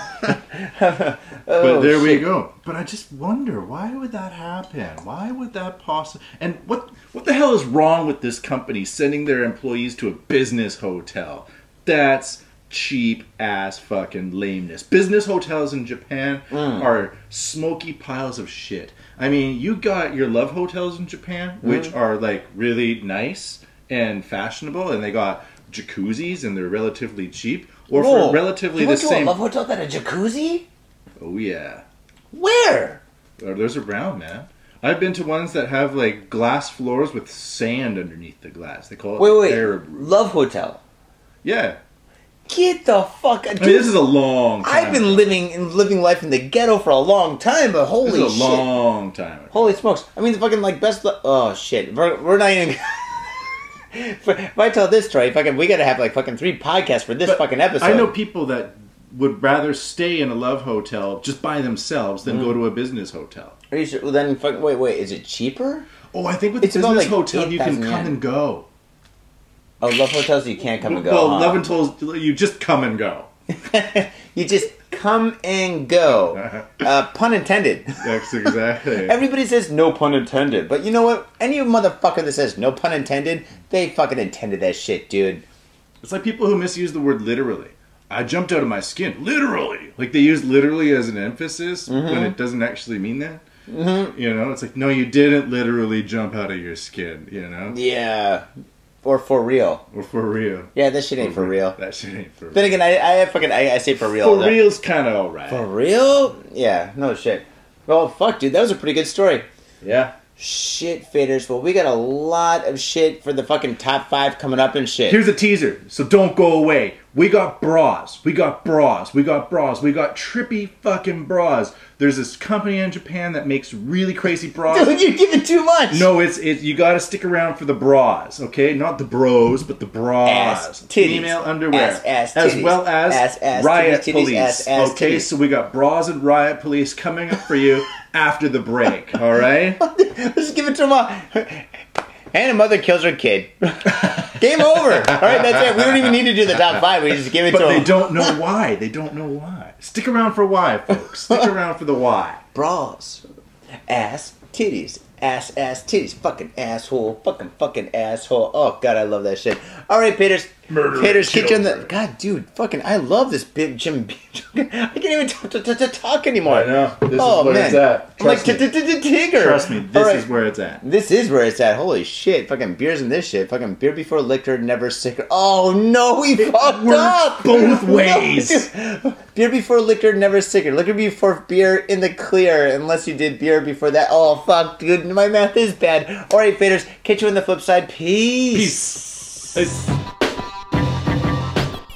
But
Oh,
there we go. But I just wonder why would that happen? Why would that possibly? And what what the hell is wrong with this company sending their employees to a business hotel? That's cheap ass fucking lameness. Business hotels in Japan
Mm.
are smoky piles of shit. I mean, you got your love hotels in Japan, which
Mm.
are like really nice and fashionable, and they got jacuzzis and they're relatively cheap, or
Whoa.
for relatively
you
the
went to
same.
a love hotel that a jacuzzi?
oh yeah.
Where?
Uh, There's around, man. I've been to ones that have like glass floors with sand underneath the glass. They call it
Wait, wait.
Arab.
Love hotel.
Yeah,
Get the fuck.
out I mean this is a long. time
I've been living living life in the ghetto for a long time, but holy
This is a
shit.
long time. Ago.
Holy smokes! I mean, the fucking like best. Lo- oh shit! We're, we're not even. if I tell this story, fucking, we gotta have like fucking three podcasts for this
But
fucking episode.
I know people that would rather stay in a love hotel just by themselves than
Mm.
go to a business hotel.
Are you sure? Well, then, fuck, wait, wait. Is it cheaper?
Oh, I think with
It's about,
business
like,
hotel you can come
yen.
and go.
Oh, love hotels, you can't come and go.
well,
huh?
love and tolls you just come and go.
you just come and go. Uh, pun intended.
That's exactly.
Everybody says no pun intended, but you know what? Any motherfucker that says no pun intended, they fucking intended that shit, dude.
It's like people who misuse the word literally. I jumped out of my skin. Literally. Like they use literally as an emphasis
Mm-hmm.
when it doesn't actually mean that. Mm-hmm. You know, it's like, no, you didn't literally jump out of your skin, you know?
Yeah. Or for real.
Or for real.
Yeah, that shit ain't for mm-hmm. real.
That shit ain't for real.
Then again, I, I fucking I, I say for real.
for real's kind of alright.
For real? Yeah, no shit. Well, fuck, dude, that was a pretty good story.
Yeah.
Shit, faders. Well, we got a lot of shit for the fucking top five coming up and shit.
Here's a teaser, so don't go away. We got bras. We got bras. We got bras. We got trippy fucking bras. There's this company in Japan that makes really crazy bras.
Dude, you're giving too much.
No, it's it. You got to stick around for the bras, okay? Not the bros, but the bras.
Ass, titties.
female underwear,
Ass, ass,
as
titties.
well as
Ass,
riot
titties,
police. okay, so we got bras and riot police coming up for you after the break. All right.
Let's give it to him. And a mother kills her kid. Game over. All right, that's it. We don't even need to do the top five. We just give it
But
to
they don't know why. They don't know why. Stick around for why, folks. Stick around for the why.
Bras, ass, titties, ass, ass, titties, fucking asshole, fucking fucking asshole. Oh god, I love that shit. All right, Peters.
Murder
you in the. God, dude, fucking, I love this big Jim. I can't even talk, to, talk anymore.
I know. This is
oh
where
man,
it's at.
I'm like
Trust me.
Tigger.
Trust me, this
right.
is where it's at.
This is where it's at. Holy shit. Fucking beers in this shit. Fucking beer before liquor, never sicker. Oh no, we fucked up.
both ways.
dude. beer before liquor, never sicker. Liquor before beer in the clear, unless you did beer before that. Oh fuck, dude. My math is bad. Alright, faders, catch you on the flip side. Peace.
Peace.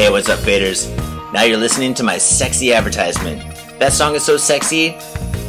Hey, what's up, faders? Now you're listening to my sexy advertisement. That song is so sexy,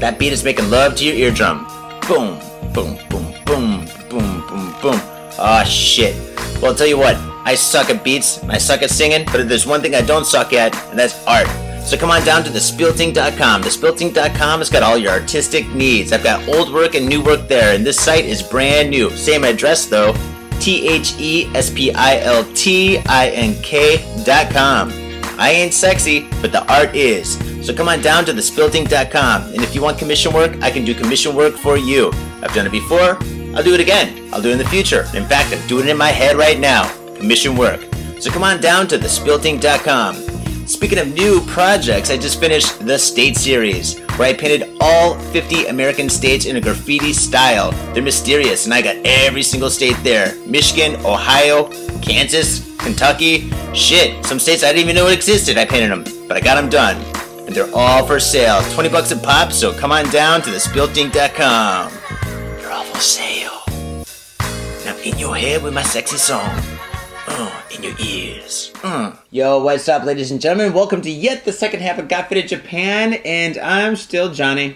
that beat is making love to your eardrum. Boom, boom, boom, boom, boom, boom, boom. Aw, shit. Well, I'll tell you what, I suck at beats, and I suck at singing, but there's one thing I don't suck at, and that's art. So come on down to thespiltink.com. Thespiltink.com has got all your artistic needs. I've got old work and new work there, and this site is brand new. Same address though. T H E S P I L T I N K dot com. I ain't sexy, but the art is. So come on down to thespiltink.com. And if you want commission work, I can do commission work for you. I've done it before, I'll do it again. I'll do it in the future. In fact, I'm doing it in my head right now. Commission work. So come on down to thespiltink.com. Speaking of new projects, I just finished the State Series, where I painted all 50 American states in a graffiti style. They're mysterious, and I got every single state there Michigan, Ohio, Kansas, Kentucky. Shit, some states I didn't even know existed, I painted them, but I got them done. And they're all for sale 20 bucks a pop, so come on down to thespiltink.com. They're all for sale. I'm in your head with my sexy song. Uh, in your ears. Uh. Yo, what's up, ladies and gentlemen? Welcome to yet the second half of Got Faded Japan, and I'm still Johnny.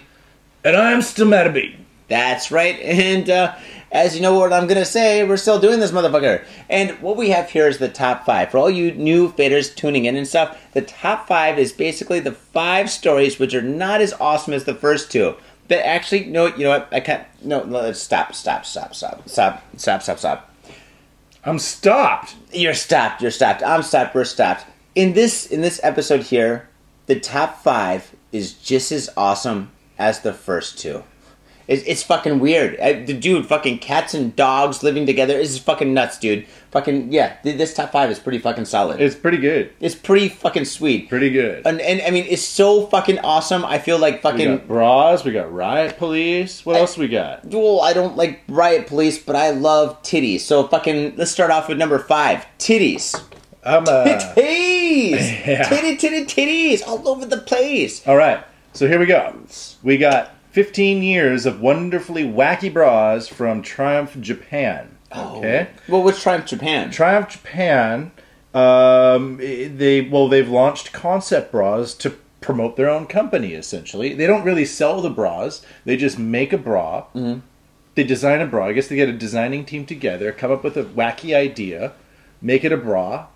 And I'm still mad at me.
That's right, and uh, as you know what I'm gonna say, we're still doing this motherfucker. And what we have here is the top five. For all you new faders tuning in and stuff, the top five is basically the five stories which are not as awesome as the first two. But actually, no, you know what? I can't. No, no, let's stop, stop, stop, stop, stop, stop, stop, stop.
I'm stopped.
You're stopped. You're stopped. I'm stopped. We're stopped. In this in this episode here, the top five is just as awesome as the first two. It's, it's fucking weird. I, the dude, fucking cats and dogs living together is fucking nuts, dude. Fucking yeah. th- This top five is pretty fucking solid. It's,
pretty good.
It's pretty fucking sweet.
Pretty good.
And, and I mean, it's so fucking awesome. I feel like
We
fucking.
got bras. We got riot police. What
I-
else we got?
Well, I don't like riot police, but I love titties. So fucking, let's start off with number five, titties.
I'm uh.
titties,
Yeah.
titty, titty, titties, all over the place.
All right. So here we go. We got 15 years of wonderfully wacky bras from Triumph Japan. Okay.
Well, which Triumph Japan?
Triumph Japan. Um, they well, they've launched concept bras to promote their own company. Essentially, they don't really sell the bras; they just make a bra.
Mm-hmm.
They design a bra. I guess they get a designing team together, come up with a wacky idea, make it a bra,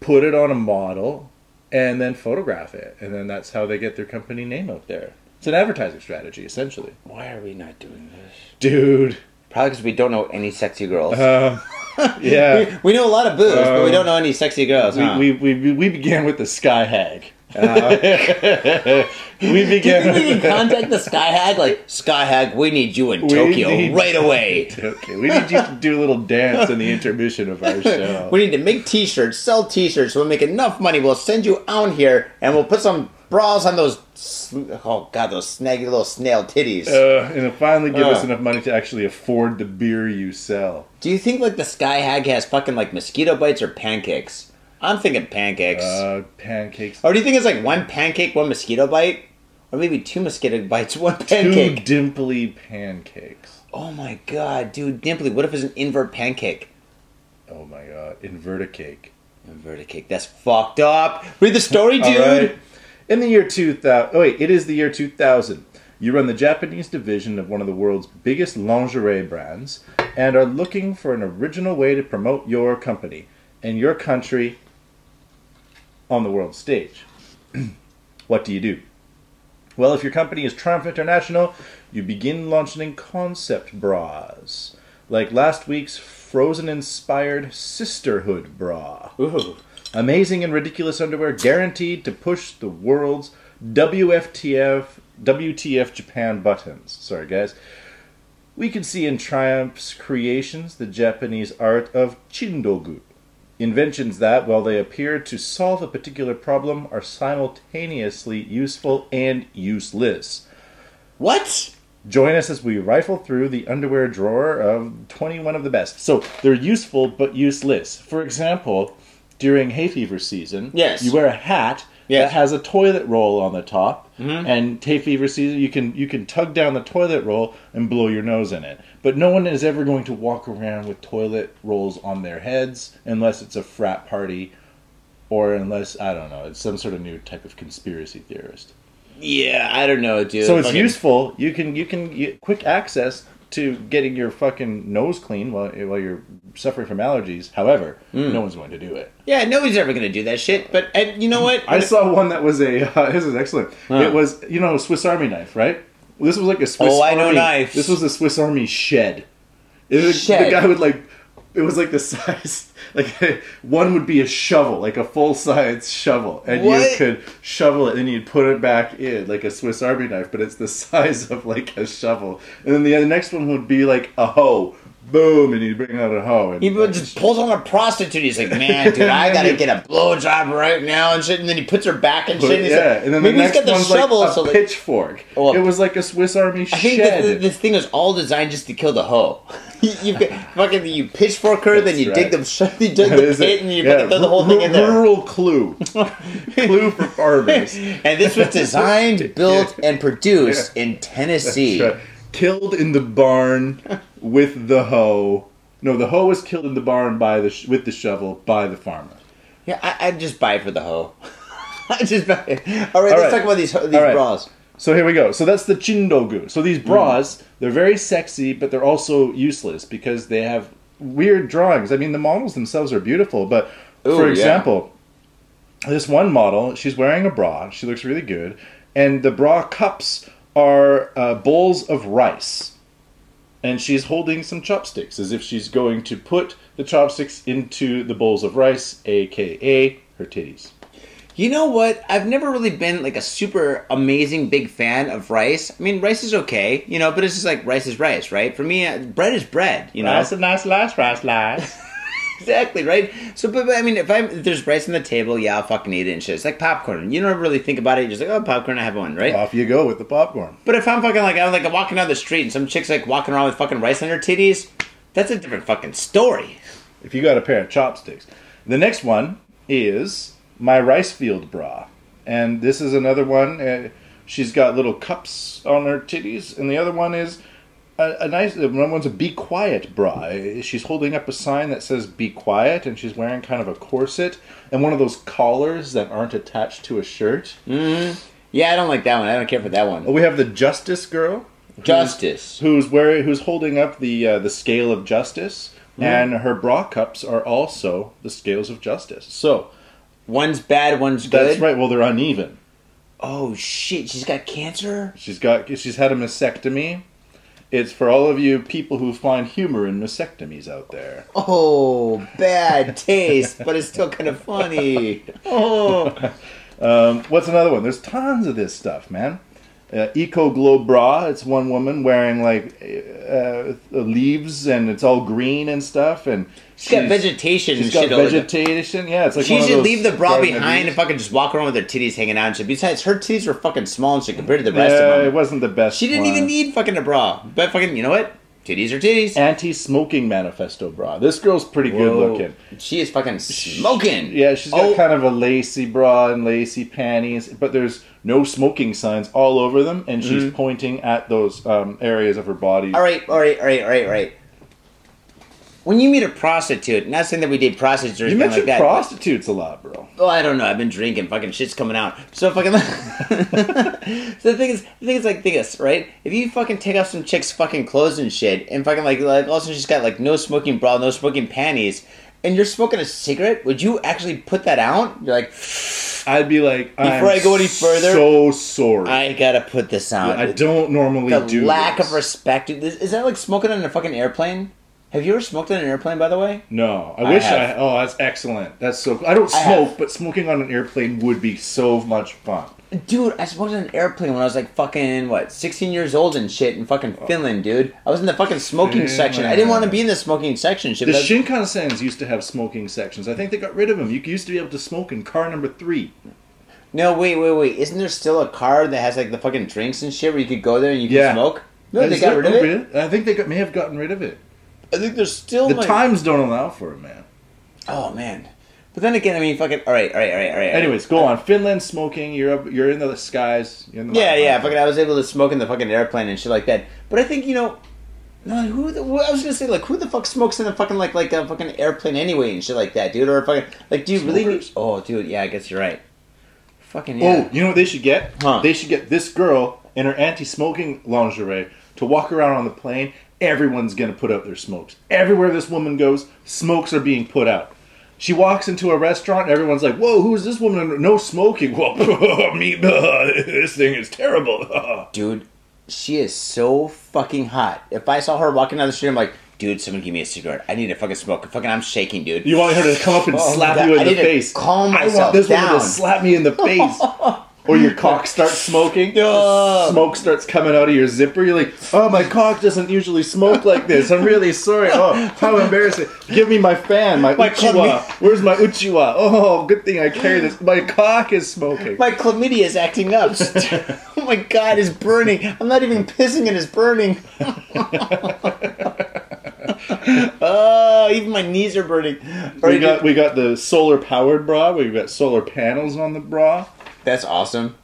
put it on a model, and then photograph it. And then that's how they get their company name out there. It's an advertising strategy, essentially.
Why are we not doing this?
Dude.
Probably because we don't know any sexy girls.
Uh, yeah.
we, we know a lot of boobs, but we
Um,
don't know any sexy girls. huh?
we, we, we, we began with the Sky Hag.
Uh,
we
do you
began
think we
with
can contact the Sky Hag? Like, Sky Hag, we need you in
We
Tokyo
need-
right away.
Okay, we need you to do a little dance in the intermission of our show.
We need to make T-shirts, sell T-shirts. We'll make enough money. We'll send you out here, and we'll put some bras on those. Oh God, those snaggy little snail titties.
Uh, and it'll finally give us
Uh.
enough money to actually afford the beer you sell.
Do you think like the Sky Hag has fucking like mosquito bites or pancakes? I'm thinking pancakes.
Uh, pancakes.
or do you think it's like one pancake, one mosquito bite, or maybe two mosquito bites, one pancake?
Two dimply pancakes.
Oh my God, dude, Dimply, what if it's an invert pancake?
Oh my god. Inverted cake.
Inverted cake. That's fucked up. Read the story, dude.
In the year 2000, oh wait, it is the year 2000. You run the Japanese division of one of the world's biggest lingerie brands and are looking for an original way to promote your company and your country on the world stage. what do you do? Well, if your company is Triumph International, you begin launching concept bras, like last week's Frozen inspired Sisterhood bra.
Ooh.
Amazing and ridiculous underwear guaranteed to push the world's WFTF WTF Japan buttons. Sorry guys. We can see in Triumph's creations the Japanese art of chindogu. Inventions that, while they appear to solve a particular problem, are simultaneously useful and useless.
What?
Join us as we rifle through the underwear drawer of 21 of the best. So they're useful but useless. For example, during hay fever season,
Yes.
you wear a hat
Yes.
that has a toilet roll on the top, mm-hmm. and hay fever season you can you can tug down the toilet roll and blow your nose in it. But no one is ever going to walk around with toilet rolls on their heads unless it's a frat party or unless I don't know, it's some sort of new type of conspiracy theorist.
Yeah, I don't know, dude.
So it's useful. You can you can get quick access to getting your fucking nose clean while while you're suffering from allergies. However,
Hmm.
no one's going to do it.
Yeah, nobody's ever gonna do that shit. But and you know what?
I saw one that was a. Uh, this is excellent.
Huh.
It was you know a Swiss Army knife, right? This was like a Swiss.
Oh, I know
Army,
knives.
This was a Swiss Army shed. It was,
Shed.
The guy would like. It was like the size, like one would be a shovel, like a full size shovel, and you could shovel it, and you'd put it back in like a Swiss Army knife, but it's the size of like a shovel. And then the, the next one would be like a hoe, boom, and you'd bring out a hoe. And,
He just pulls on a prostitute. He's like, "Man, dude, I gotta get a blowjob right now and shit." And then he puts her back and shit. And he's
yeah,
like,
and then the
maybe he's
next
got the
one's
shovel.
like a
so like,
pitchfork.
Oh, a-
it was like a Swiss Army
I think
shed.
that th- this thing is all designed just to kill the hoe. you, you fucking you pitchfork her, then you dig
right.
the sh- you dig
That
the
is
pit,
it.
and you
Yeah,
fucking throw the whole thing in there.
Rural clue. clue for farmers.
And this was designed, built, and produced in Tennessee.
That's right. Killed in the barn with the hoe. No, the hoe was killed in the barn by the sh- with the shovel by the farmer.
Yeah, I, I'd just buy it for the hoe. I just buy it. All right,
All
let's
right.
talk about these these
right.
bras.
So here we go. So that's the chindogu. So these mm. bras, they're very sexy, but they're also useless because they have weird drawings. I mean, the models themselves are beautiful, but
Ooh,
for
yeah.
example, this one model, she's wearing a bra. She looks really good, and the bra cups are uh, bowls of rice, and she's holding some chopsticks as if she's going to put the chopsticks into the bowls of rice, aka her titties.
You know what? I've never really been like a super amazing big fan of rice. I mean, rice is okay, you know, but it's just like rice is rice, right? For me, uh, bread is bread, you know.
a nice rice, rice, rice.
Exactly, right? So, but, but I mean, if I'm if there's rice on the table, yeah, I'll fucking eat it and shit. It's like popcorn. You don't really think about it. You're just like, oh, popcorn, I have one, right?
Off you go with the popcorn.
But if I'm fucking like I'm like walking down the street and some chick's like walking around with fucking rice on her titties, that's a different fucking story.
if you got a pair of chopsticks. The next one is my rice field bra, and this is another one. Uh, she's got little cups on her titties, and the other one is a, a nice. One one's a be quiet bra. She's holding up a sign that says "Be quiet," and she's wearing kind of a corset and one of those collars that aren't attached to a shirt.
Yeah, I don't like that one. I don't care for that one.
We have the Justice Girl.
Justice.
who's wearing who's holding up the uh, the scale of justice,
Hmm.
and her bra cups are also the scales of justice. So
One's bad, one's good.
that's right. Well, they're uneven.
Oh shit, she's got cancer.
She's got she's had a mastectomy. It's for all of you people who find humor in mastectomies out there.
Oh, bad taste, but it's still kind of funny. Oh,
Um, what's another one? There's tons of this stuff, man. Uh, Eco Glow bra. It's one woman wearing like uh, leaves, and it's all green and stuff, and
she's got vegetation
She's got
shit. all over the-
vegetation. Yeah, it's like
She should leave the bra behind and fucking just walk around with her titties hanging out and shit. Besides, her titties were fucking small and shit compared to the rest
Yeah,
of
it wasn't the best.
She didn't
one.
even need fucking a bra. But fucking, you know what? Titties are titties.
anti-smoking manifesto bra. This girl's pretty good looking.
She is fucking smoking.
Yeah, she's got
Oh.
kind of a lacy bra and lacy panties, but there's no smoking signs all over them, and she's
Mm-hmm.
pointing at those um, areas of her body.
All right, all right, all right, all right, all right. When you meet a prostitute, not saying that we date prostitutes or
You
anything
mentioned
like that. but-
prostitutes a lot, bro.
Oh, I don't know. I've been drinking. Fucking shit's coming out. So fucking. so the thing is, the thing is like this, right? If you fucking take off some chick's fucking clothes and shit, and fucking like, like also she's got like no smoking bra, no smoking panties, and you're smoking a cigarette, would you actually put that out? You're like,
I'd be like,
Before I go any further,
so sorry.
I gotta put this out.
I don't normally
the
do
lack
this.
of respect. Is, is that like smoking on a fucking airplane? Have you ever smoked on an airplane, by the way?
No, I,
I
wish I. Oh, that's excellent. That's so. I don't
I
smoke,
have.
but smoking on an airplane would be so much fun.
Dude, I smoked on an airplane when I was like fucking what, sixteen years old and shit in fucking oh. Finland, dude. I was in the fucking smoking section. I didn't want to be in the smoking section. Shit,
The Shinkansens used to have smoking sections. I think they got rid of them. You used to be able to smoke in car number three.
no, wait, wait, wait. Isn't there still a car that has like the fucking drinks and shit where you could go there and you could
Yeah.
smoke? No, they got
it-
rid of
oh,
it.
I think they got, may have gotten rid of it.
I think there's still
The
like-
times don't allow for it, man.
Oh man. But then again, I mean, fucking. All right, all right, all right, all right.
Anyways, go on. Finland smoking. You're up. You're in the skies. You're in the
Yeah, yeah. Fucking, I was able to smoke in the fucking airplane and shit like that. But I think you know, no, who the, I was gonna say like who the fuck smokes in a fucking like like a fucking airplane anyway and shit like that, dude? Or fucking like, do you really? Need, oh, dude, yeah, I guess you're right. Fucking oh, yeah.
Oh, you know what they should get?
Huh.
They should get this girl in her anti-smoking lingerie to walk around on the plane. Everyone's gonna put out their smokes. Everywhere this woman goes, smokes are being put out. She walks into a restaurant, everyone's like, "Whoa, who's this woman? No smoking." Well, me, this thing is terrible.
dude, she is so fucking hot. If I saw her walking down the street, I'm like, dude, someone give me a cigarette. I need to fucking smoke. Fucking, I'm shaking, dude.
You want her to come up and
Oh,
slap you in
I
the
need to
face.
calm
I want this woman
down.
to slap me in the face. Or your cock starts smoking. Smoke starts coming out of your zipper. You're like, oh, my cock doesn't usually smoke like this. I'm really sorry. Oh, how embarrassing. Give me my fan, my,
My
uchiwa.
chlamydia.
Where's my uchiwa? Oh, good thing I carry this. My cock is smoking.
My chlamydia is acting up. oh my god, it's burning. I'm not even pissing and it's burning. oh, even my knees are burning.
We got we got the solar powered bra. We've got solar panels on the bra.
That's awesome.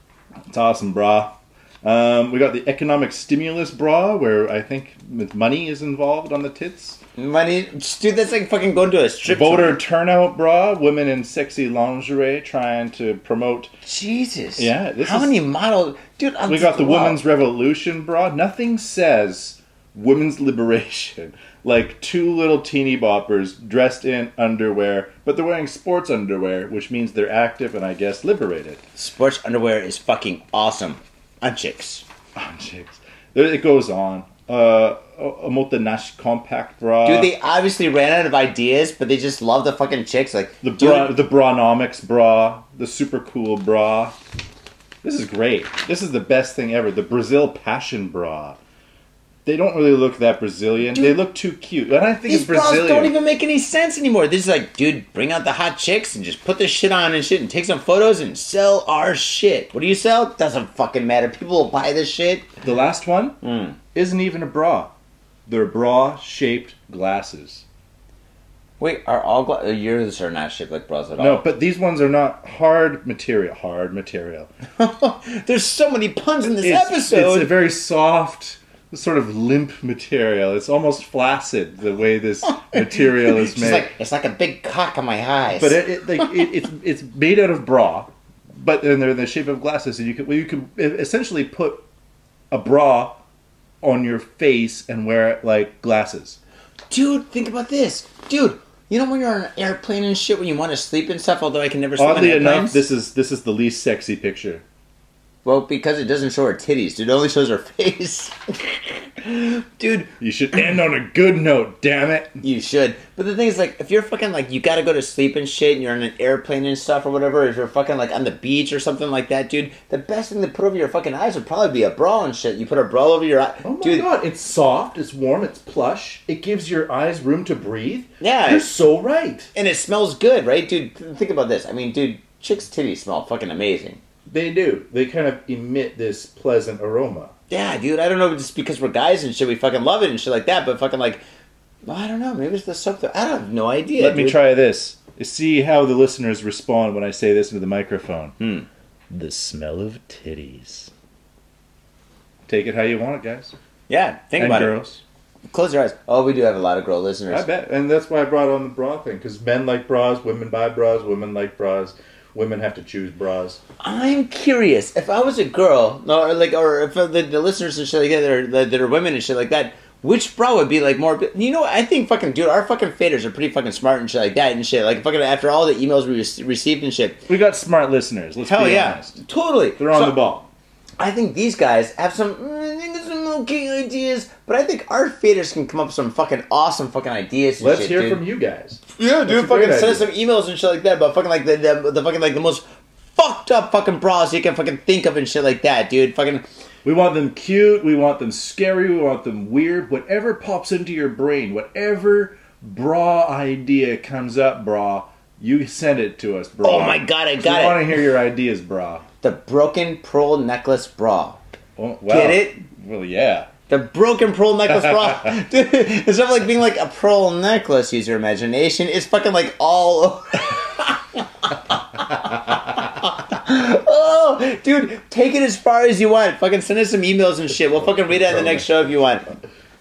It's awesome, bra. Um, we got the economic stimulus bra, where I think money is involved on the tits.
Money, dude, that's like fucking going to a strip
Voter
club.
turnout bra, women in sexy lingerie trying to promote.
Jesus.
Yeah, this
How
is-
many models, dude? I'm
We got the
wow.
women's revolution bra. Nothing says women's liberation like two little teeny boppers dressed in underwear, but they're wearing sports underwear, which means they're active and I guess liberated.
sports underwear is fucking awesome on chicks.
Oh, chicks. It goes on. Uh, a Motanash compact bra.
Dude, they obviously ran out of ideas, but they just love the fucking chicks. Like,
the
dude,
bra, the Branomics bra, the super cool bra. This is great. This is the best thing ever. The Brazil Passion bra. They don't really look that Brazilian.
Dude,
they look too cute. And I think
These
it's Brazilian.
don't even make any sense anymore. They're just like, dude, bring out the hot chicks and just put this shit on and shit and take some photos and sell our shit. What do you sell? Doesn't fucking matter. People will buy this shit.
The last one
Mm.
isn't even a bra. They're bra shaped glasses.
Wait, are all gla- uh, yours are not shaped like bras at all?
No, but these ones are not hard material. Hard material.
There's so many puns in this
It's,
episode.
it's a very soft, sort of limp material. It's almost flaccid the way this material is made.
like, it's like a big cock on my eyes.
but it, it, like, it, it's it's made out of bra, but then they're in the shape of glasses, and you could well, you could essentially put a bra on your face and wear it like glasses.
Dude, think about this. Dude, you know when you're on an airplane and shit when you want to sleep and stuff, although I can never sleep
Oddly
on
enough, this is this is the least sexy picture.
Well, because it doesn't show her titties, dude. It only shows her face. dude,
You should end on a good note, damn it.
you should. But the thing is, like, if you're fucking, like, you gotta go to sleep and shit, and you're on an airplane and stuff or whatever, if you're fucking, like, on the beach or something like that, dude, the best thing to put over your fucking eyes would probably be a bra and shit. You put a bra over your eye.
Oh my
dude,
god, it's soft, it's warm, it's plush. It gives your eyes room to breathe.
Yeah.
You're so right.
and it smells good, right? Dude, think about this. I mean, dude, chicks' titties smell fucking amazing.
They do. They kind of emit this pleasant aroma.
Yeah, dude, I don't know, just because we're guys and shit, we fucking love it and shit like that, but fucking, like, well, I don't know, maybe it's the soap, though. I have no idea.
Let me try this. See how the listeners respond when I say this into the microphone.
Hmm.
The smell of titties. Take it how you want it, guys.
Yeah, think
and
about
girls.
it. Close your eyes. Oh, we do have a lot of girl listeners.
I bet. And that's why I brought on the bra thing. Because men like bras, women buy bras, women like bras. Women have to choose bras.
I'm curious if I was a girl, or like, or if the, the listeners and shit like that, that are, that are women and shit like that, which bra would be like more? You know, I think fucking dude, our fucking faders are pretty fucking smart and shit like that and shit. Like fucking after all the emails we re- received and shit.
We got smart listeners. Let's
Hell
be
yeah,
honest.
totally.
They're on
So,
the ball.
I think these guys have some, mm, I think some okay ideas, but I think our faders can come up with some fucking awesome fucking ideas. And
Let's
shit,
hear
dude.
from you guys.
Yeah,
That's
dude, fucking
great
send us some emails and shit like that about fucking like the, the, the fucking like the most fucked up fucking bras you can fucking think of and shit like that, dude. Fucking
We want them cute. We want them scary. We want them weird. Whatever pops into your brain, whatever bra idea comes up, bra, you send it to us, bra.
Oh my God, I got
we
it.
want to hear your ideas, bra.
the broken pearl necklace bra.
Oh, wow.
Get it?
Well, yeah.
The broken pearl necklace bra. Dude, instead of like being like a pearl necklace, use your imagination. It's fucking like all. oh, dude, take it as far as you want. Fucking send us some emails and shit. We'll fucking read it on the next show if you want.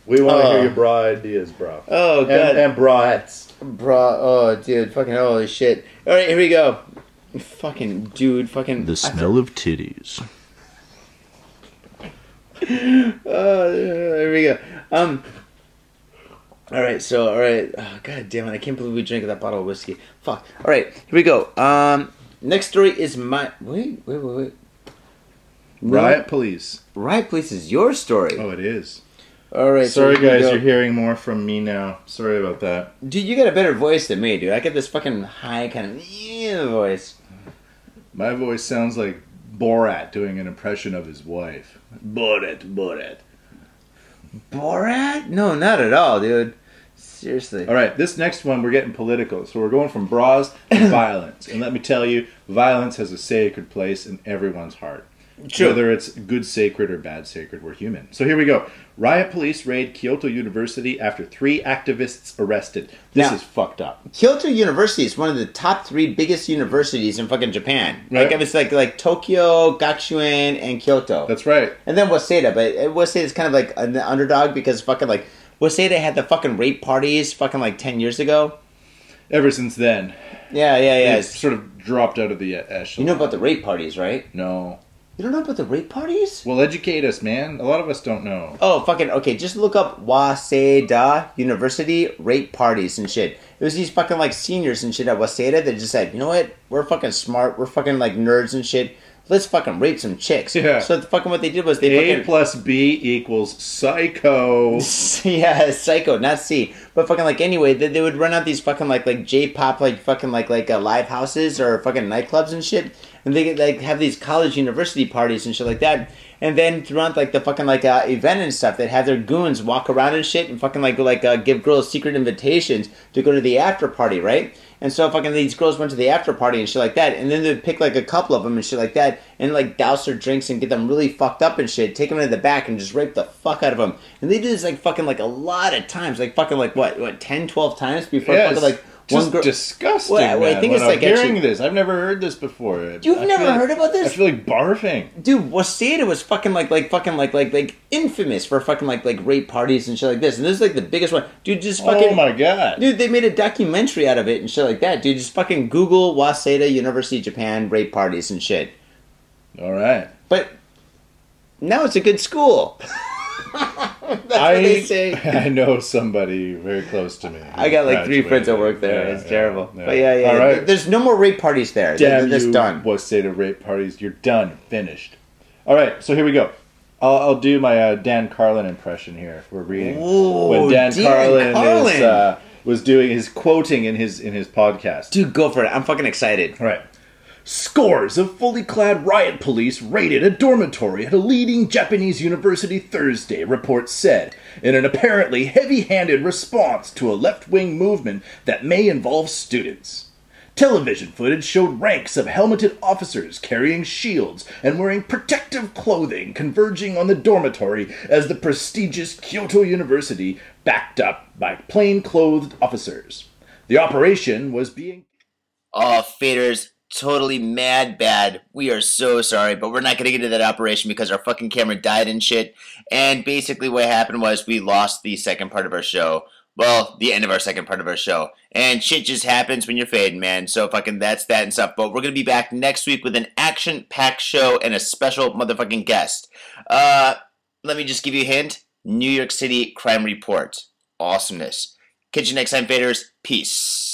We want to
Oh.
hear your bra ideas, bro.
Oh, God.
and, and braettes.
Bra, oh, dude, fucking holy shit. All right, here we go. Fucking dude, fucking.
The smell I, of titties.
Oh, there we go. Um. All right, so all right. Oh, God damn it! I can't believe we drank that bottle of whiskey. Fuck. All right, here we go. Um, next story is my. Wait, wait, wait, wait.
Riot police.
Riot Police is your story.
Oh, it is.
All right.
Sorry,
we
guys. You're hearing more from me now. Sorry about that.
Dude, you got a better voice than me, dude. I got this fucking high kind of voice.
My voice sounds like Borat doing an impression of his wife. Borat, Borat.
Borat? No, not at all, dude. Seriously.
All right, this next one we're getting political. So we're going from bras to violence, and let me tell you, violence has a sacred place in everyone's heart.
True.
Whether it's good sacred or bad sacred, we're human. So here we go. Riot police raid Kyoto University after three activists arrested. This
Now-
is fucked up.
Kyoto University is one of the top three biggest universities in fucking Japan. Like
Right.
it's like like Tokyo, Gakuen, and Kyoto.
That's right.
and then Waseda, but uh, Waseda is kind of like an underdog because fucking like Waseda had the fucking rape parties fucking like ten years ago.
Ever since then,
Yeah, yeah, yeah.
it's sort of dropped out of the echelon.
You know about the rape parties, right?
No.
You don't know about the rape parties?
Well, educate us, man. A lot of us don't know.
Oh, fucking okay. Just look up Waseda University rape parties and shit. It was these fucking like seniors and shit at Waseda that just said, you know what? We're fucking smart. We're fucking like nerds and shit. Let's fucking rape some chicks.
Yeah.
So the fucking what they did was they
A
fucking
plus B equals psycho.
yeah, psycho, not C. But fucking like anyway, they, they would run out these fucking like like J-pop like fucking like like uh, live houses or fucking nightclubs and shit, and they like have these college university parties and shit like that. And then throughout like the fucking like uh, event and stuff, they'd have their goons walk around and shit and fucking like like uh, give girls secret invitations to go to the after party, right? And so fucking these girls went to the after party and shit like that, and then they'd pick like a couple of them and shit like that, and like douse their drinks and get them really fucked up and shit, take them to the back and just rape the fuck out of them. And they do this like fucking like a lot of times, like fucking like what what 10, 12 times before
Yes.
fucking like
Just
girl-
disgusting.
Well, I
man,
think
when
it's
I'm
like
hearing
actually-
this. I've never heard this before.
You've
I
never
feel like-
heard about this?
I feel like barfing.
dude, Waseda was fucking like like fucking like like like infamous for fucking like like rape parties and shit like this. And this is like the biggest one, dude. Just oh fucking
oh my god.
Dude, they made a documentary out of it and shit like that. Dude, just fucking Google Waseda University Japan rape parties and shit.
All right.
But now it's a good school. That's
I
what they say.
I know somebody very close to me.
I got like three friends that work there.
Yeah,
it's
yeah,
terrible.
yeah.
But yeah, yeah.
All
yeah.
right.
There's no more rape parties there.
Damn
That's
you,
done.
What state of rape parties? You're done. Finished. All right. So here we go. I'll, I'll do my uh, Dan Carlin impression here. We're reading
Ooh,
when Dan,
Dan
Carlin,
Carlin.
Is, uh, was doing his quoting in his in his podcast.
Dude, go for it. I'm fucking excited.
All right. Scores of fully clad riot police raided a dormitory at a leading Japanese university Thursday, reports said, in an apparently heavy handed response to a left wing movement that may involve students. Television footage showed ranks of helmeted officers carrying shields and wearing protective clothing converging on the dormitory as the prestigious Kyoto University backed up by plain-clothed officers. The operation was being
Oh, faders, totally mad bad. We are so sorry, but we're not going to get into that operation because our fucking camera died and shit. And basically, what happened was we lost the second part of our show. Well, the end of our second part of our show. And shit just happens when you're fading, man. So fucking that's that and stuff. But we're going to be back next week with an action packed show and a special motherfucking guest. Uh, let me just give you a hint New York City Crime Report. Awesomeness. Catch you next time, faders. Peace.